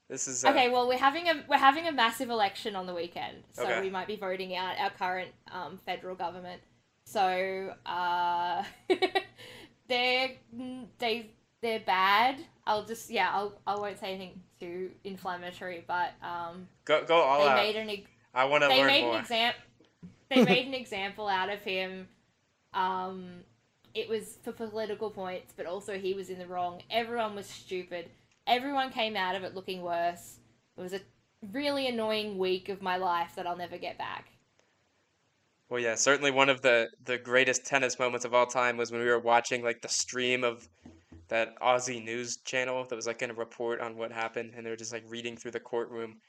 This is uh... okay. Well, we're having a we're having a massive election on the weekend, so okay. we might be voting out our current um, federal government. So uh, *laughs* they're they they're bad. I'll just yeah. I'll I won't say anything too inflammatory, but um, go go all they out. made an. I want to learn made more. An exam- they *laughs* made an example out of him. Um, it was for political points, but also he was in the wrong. Everyone was stupid. Everyone came out of it looking worse. It was a really annoying week of my life that I'll never get back. Well, yeah, certainly one of the the greatest tennis moments of all time was when we were watching like the stream of that Aussie news channel that was like going to report on what happened, and they were just like reading through the courtroom,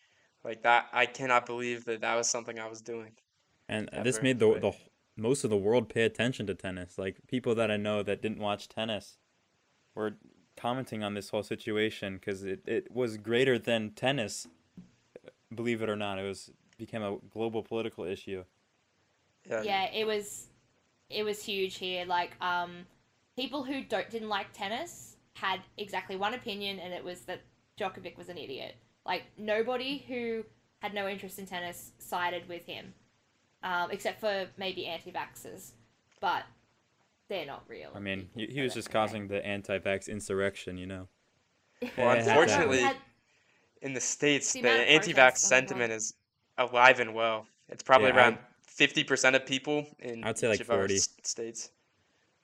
like that. I cannot believe that that was something I was doing. And ever. this made the the most of the world pay attention to tennis. Like people that I know that didn't watch tennis were commenting on this whole situation because it, it was greater than tennis. Believe it or not, it was became a global political issue. Yeah. yeah, it was it was huge here. Like um, people who don't didn't like tennis had exactly one opinion, and it was that Djokovic was an idiot. Like nobody who had no interest in tennis sided with him um, except for maybe anti-vaxxers, but they're not real. I mean, he, he was just causing the anti-vax insurrection, you know. *laughs* Well, unfortunately, in the states, the, the anti-vax sentiment is alive and well. It's probably yeah, around fifty percent of people in I'd say like forty states.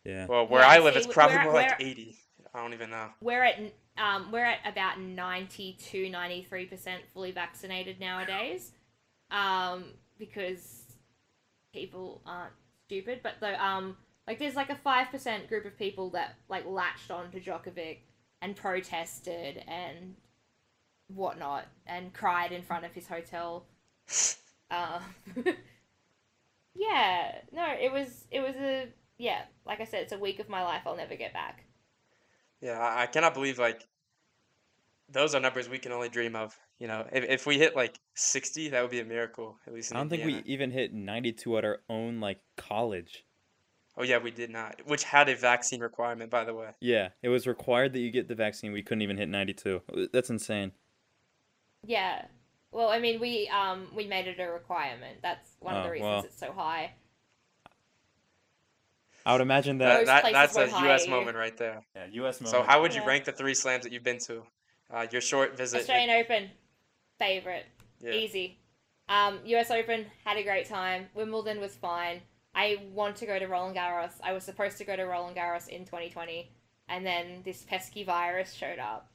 Yeah. Well, where yeah, I live, it's probably more like eighty. I don't even know. We're at um, we're at about 92 93% fully vaccinated nowadays um, because people aren't stupid but though um like there's like a 5% group of people that like latched on to Djokovic and protested and whatnot and cried in front of his hotel uh, *laughs* *laughs* yeah no it was it was a yeah like i said it's a week of my life i'll never get back Yeah, I I cannot believe like those are numbers we can only dream of. You know, if if we hit like sixty, that would be a miracle. At least in I don't think we even hit 92 at our own like college. Oh yeah, we did not. Which had a vaccine requirement, by the way. Yeah, it was required that you get the vaccine. We couldn't even hit 92. That's insane. Yeah. Well, I mean, we um we made it a requirement. That's one of the Oh, reasons well. it's so high. I would imagine That, that. Most that places that's a won't U.S. you. moment right there. yeah, U.S. So how would you Yeah. rank the three slams that you've been to? Uh, your short visit. Australian Open, favorite, yeah. easy. Um, U.S. Open had a great time. Wimbledon was fine. I want to go to Roland Garros. I was supposed to go to Roland Garros in 2020, and then this pesky virus showed up.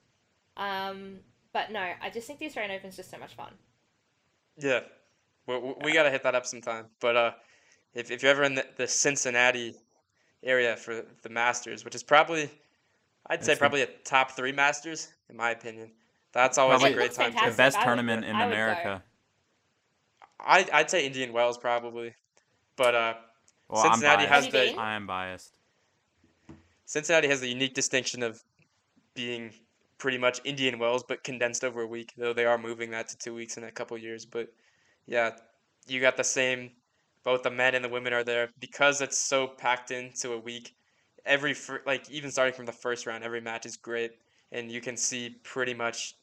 Um, but no, I just think the Australian Open's just so much fun. Yeah, we, we, we gotta hit that up sometime. But uh, if if you're ever in the, the Cincinnati area for the Masters, which is probably, I'd say the- probably a top three Masters in my opinion. That's always Probably a great time. the fantastic. Too. best I would- tournament in I. America. I I'd say Indian Wells probably, but uh, Well, Cincinnati has biased. Have you the? I am biased. Cincinnati has the unique distinction of being pretty much Indian Wells, but condensed over a week. Though they are moving that to two weeks in a couple years. But yeah, you got the same. Both the men and the women are there because it's so packed into a week. Every like even starting from the first round, every match is great, and you can see pretty much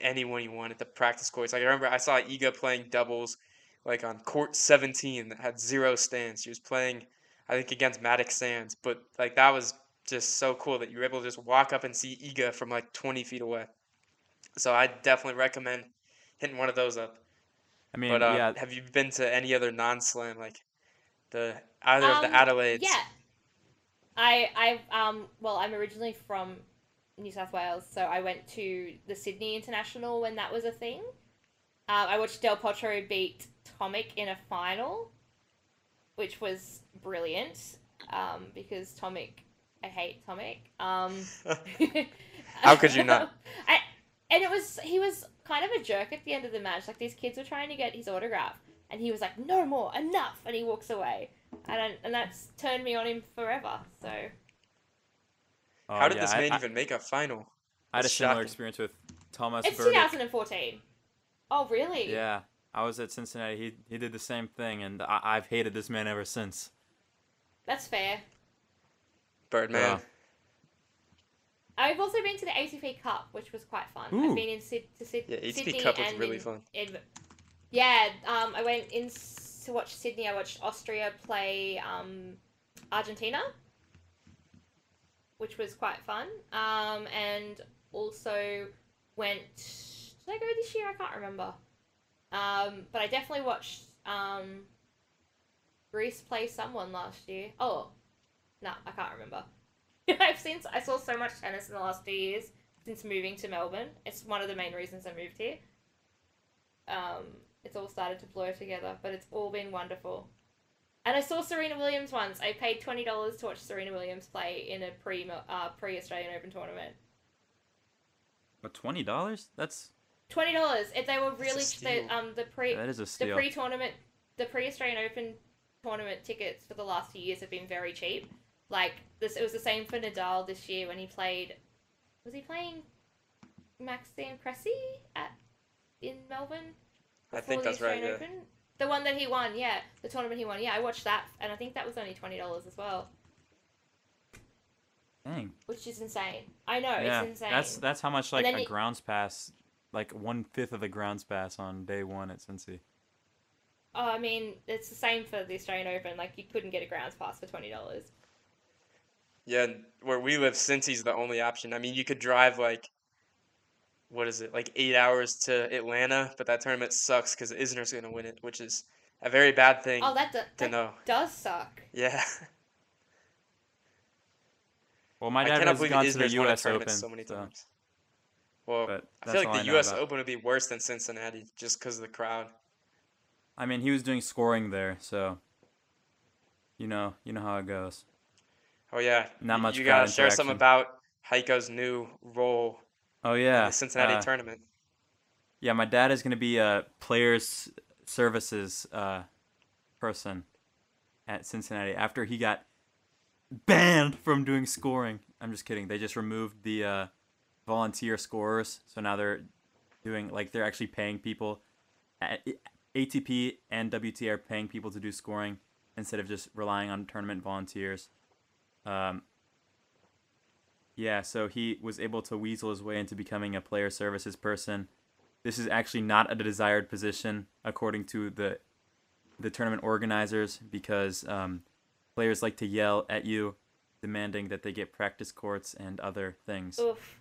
anyone you want at the practice courts. Like I remember I saw Iga playing doubles, like on court 17 that had zero stands. She was playing, I think, against Mattek-Sands, but like that was just so cool that you were able to just walk up and see Iga from like 20 feet away. So I definitely recommend hitting one of those up. I mean, but uh, yeah, have you been to any other non-slam like the either of the Um, Adelaides? Yeah. I I um well I'm originally from New South Wales, so I went to the Sydney International when that was a thing. Um, I watched Del Potro beat Tomic in a final, which was brilliant. Um, because Tomic, I hate Tomic. Um, *laughs* *laughs* How could you not? I, and it was he was kind of a jerk at the end of the match. Like these kids were trying to get his autograph, and he was like, "No more, enough," and he walks away. And I, and that's turned me on him forever. So oh, How did yeah, this man I, even make a final? I had a That's similar experience with Thomas it's Berdych. 2014. Oh really? Yeah, I was at Cincinnati. He he did the same thing, and I, I've hated this man ever since. That's fair. Birdman. Yeah. I've also been to the ATP Cup, which was quite fun. Ooh. I've been in Sid- to Sid- Yeah, ATP Sydney Cup was really in- fun. in- yeah, um, I went in s- to watch Sydney. I watched Austria play um, Argentina, which was quite fun. Um, and also went. Did I go this year? I can't remember. Um, but I definitely watched um, Greece play someone last year. Oh, no, I can't remember. *laughs* I've seen I saw so much tennis in the last two years since moving to Melbourne. It's one of the main reasons I moved here. Um, it's all started to blur together, but it's all been wonderful. And I saw Serena Williams once. I paid twenty dollars to watch Serena Williams play in a pre uh, pre Australian Open tournament. But twenty dollars? That's Twenty dollars. If they were really the um the pre that is a steal. the pre tournament the pre Australian Open tournament tickets for the last few years have been very cheap. Like this, it was the same for Nadal this year when he played. Was he playing Maxime Cressy at in Melbourne? I think the that's right. Australian Yeah. Open? The one that he won, yeah, the tournament he won. Yeah, I watched that, and I think that was only twenty dollars as well, Dang. which is insane. I know yeah, it's insane. that's that's how much like a it- grounds pass, like one fifth of the grounds pass on day one at Cincy. Oh, I mean, it's the same for the Australian Open. Like you couldn't get a grounds pass for twenty dollars. Yeah, where we live, Cincy's the only option. I mean, you could drive like, what is it, like eight hours to Atlanta, but that tournament sucks because Isner's going to win it, which is a very bad thing Oh, that, do- to that know. does suck. Yeah, *laughs* Well, my I dad cannot has believe gone to the won a U.S. Open. so many so- times. Well, But I feel like the U.S. Open would be worse than Cincinnati just because of the crowd. I mean, he was doing scoring there, so you know, you know how it goes. Oh yeah, Not much You gotta share some about Heiko's new role Oh in yeah, the Cincinnati uh, tournament. Yeah, my dad is gonna be a players services uh, person at Cincinnati after he got banned from doing scoring. I'm just kidding. They just removed the uh, volunteer scorers, so now they're doing like they're actually paying people. ATP and WTA are paying people to do scoring instead of just relying on tournament volunteers. Um, yeah, so he was able to weasel his way into becoming a player services person. This is actually not a desired position according to the the tournament organizers because um, players like to yell at you demanding that they get practice courts and other things. Oof.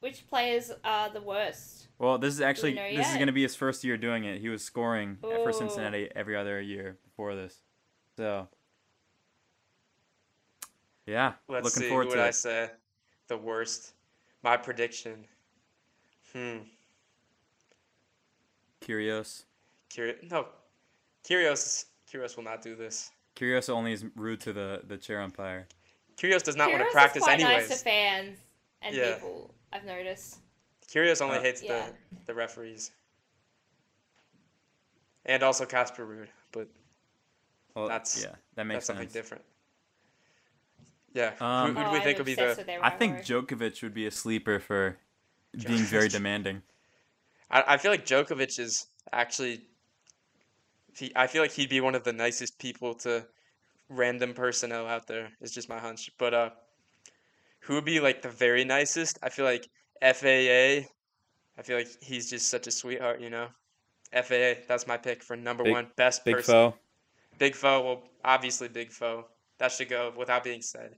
Which players are the worst? well this is actually this is going to be his first year doing it. He was scoring for cincinnati every other year before this so yeah Let's looking see. forward Who would to I it say? The worst. My prediction. Hmm. Kyrgios. Curious. No. Kyrgios. Kyrgios will not do this. Kyrgios only is rude to the the chair umpire Kyrgios does not want Kyrgios to is practice quite anyways. nice to fans and Yeah. people. I've noticed. Kyrgios only Uh, hates Yeah. the the referees. And also Casper Ruud, but well That's- yeah that makes that's something sense different. Yeah. Um, who, who oh, do we I'm think would be the? with I think rivalry. Djokovic would be a sleeper for *laughs* being very demanding. I, I feel like Djokovic is actually. He, I feel like he'd be one of the nicest people to random personnel out there. It's just my hunch. But uh, who would be like the very nicest? I feel like FAA. I feel like he's just such a sweetheart, you know. FAA. That's my pick for number Big- one best Big person. foe. Big Foe. Well, obviously big Foe. That should go without being said.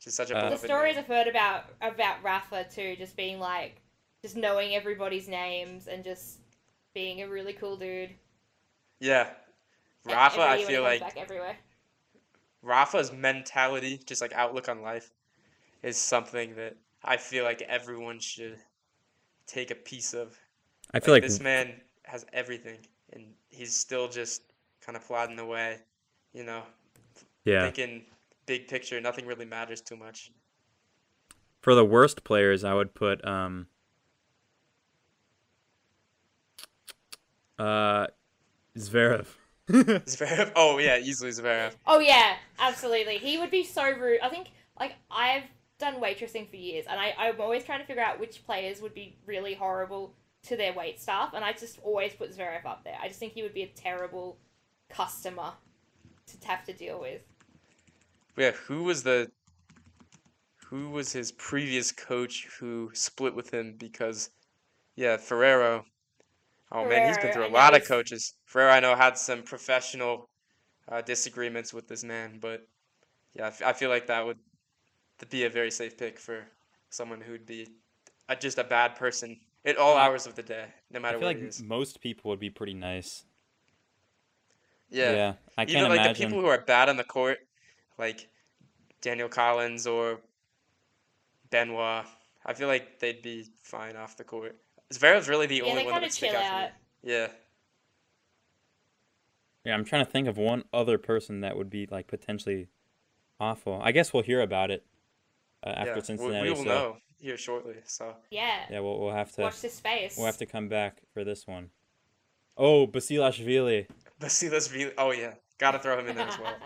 Just such a Uh, The stories name. I've heard about about Rafa too, just being like, just knowing everybody's names and just being a really cool dude. Yeah. Rafa, I everybody when he feel like back everywhere. Rafa's mentality, just like outlook on life, is something that I feel like everyone should take a piece of. I feel like this man has everything, and he's still just kind of plodding away, you know, yeah. thinking big picture. Nothing really matters too much. For the worst players, I would put um uh Zverev. *laughs* Zverev. Oh yeah, easily Zverev. Oh yeah, absolutely. He would be so rude. I think like I've done waitressing for years, and I I'm always trying to figure out which players would be really horrible to their wait staff, and I just always put Zverev up there. I just think he would be a terrible customer to have to deal with. Yeah, who was the who was his previous coach who split with him because yeah, Ferrero. Oh man, he's been through a and that lot of coaches. Ferrero, I know, had some professional uh, disagreements with this man, but yeah, I, f- I feel like that would be a very safe pick for someone who'd be uh, just a bad person at all hours of the day, no matter I matter feel what like it is. most people would be pretty nice. Yeah. I Either can't like imagine. the people who are bad on the court, like Danielle Collins or Benoit. I feel like they'd be fine off the court. Zverev's really the Yeah, only one that kind would stick out me. Yeah. Yeah, I'm trying to think of one other person that would be like potentially awful. I guess we'll hear about it uh, after yeah. We, Cincinnati. we will so know here shortly. So Yeah. yeah, we'll we'll have to Watch this space. we'll have to come back for this one. Oh, Basilashvili. Basilashvili. Oh yeah, gotta throw him in there as well. *laughs*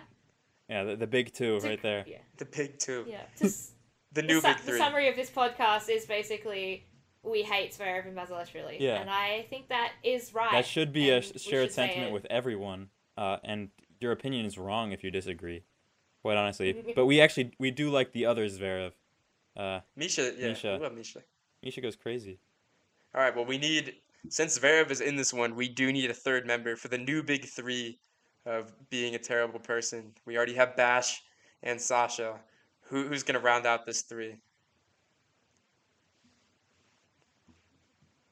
Yeah, the, the big two To- right there. Yeah. The big two. Yeah. *laughs* Just, The the, new su- big the three. summary of this podcast is basically we hate Zverev and Basilashvili. Yeah. And I think that is right. That should be a and sh- we shared sentiment with everyone. Uh, and your opinion is wrong if you disagree. Quite honestly, *laughs* but we actually we do like the other Zverev. Uh, Misha. Yeah. Misha. We love Misha. Misha goes crazy. All right. Well, we need since Zverev is in this one, we do need a third member for the new big three of being a terrible person. We already have Bash and Sasha. Who, who's gonna round out this three?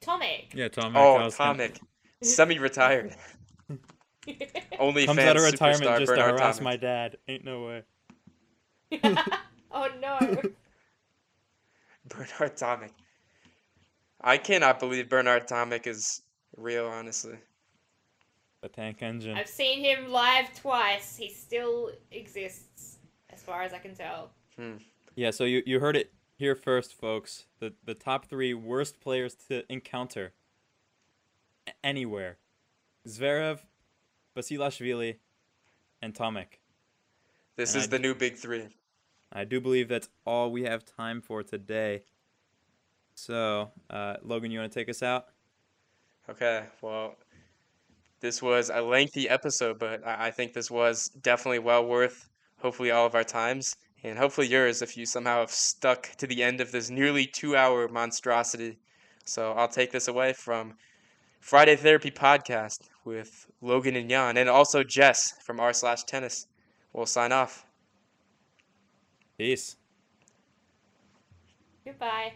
Tomic. Yeah, Tom. Oh, Tomic, semi-retired. *laughs* Only comes out of retirement just to harass my dad. Ain't no way. *laughs* oh no. *laughs* Bernard Tomic. I cannot believe Bernard Tomic is real, honestly. The tank engine. I've seen him live twice. He still exists, as far as I can tell. Hmm. Yeah, so you, you heard it here first, folks. The the top three worst players to encounter anywhere: Zverev, Basilashvili, and Tomic. This And is I the d- new big three. I do believe that's all we have time for today. So, uh, Logan, you want to take us out? Okay, well, this was a lengthy episode, but I, I think this was definitely well worth hopefully all of our times, and hopefully yours if you somehow have stuck to the end of this nearly two hour monstrosity. So I'll take this away from Friday Therapy Podcast with Logan and Jan, and also Jess from r slash tennis. We'll sign off. Peace. Goodbye.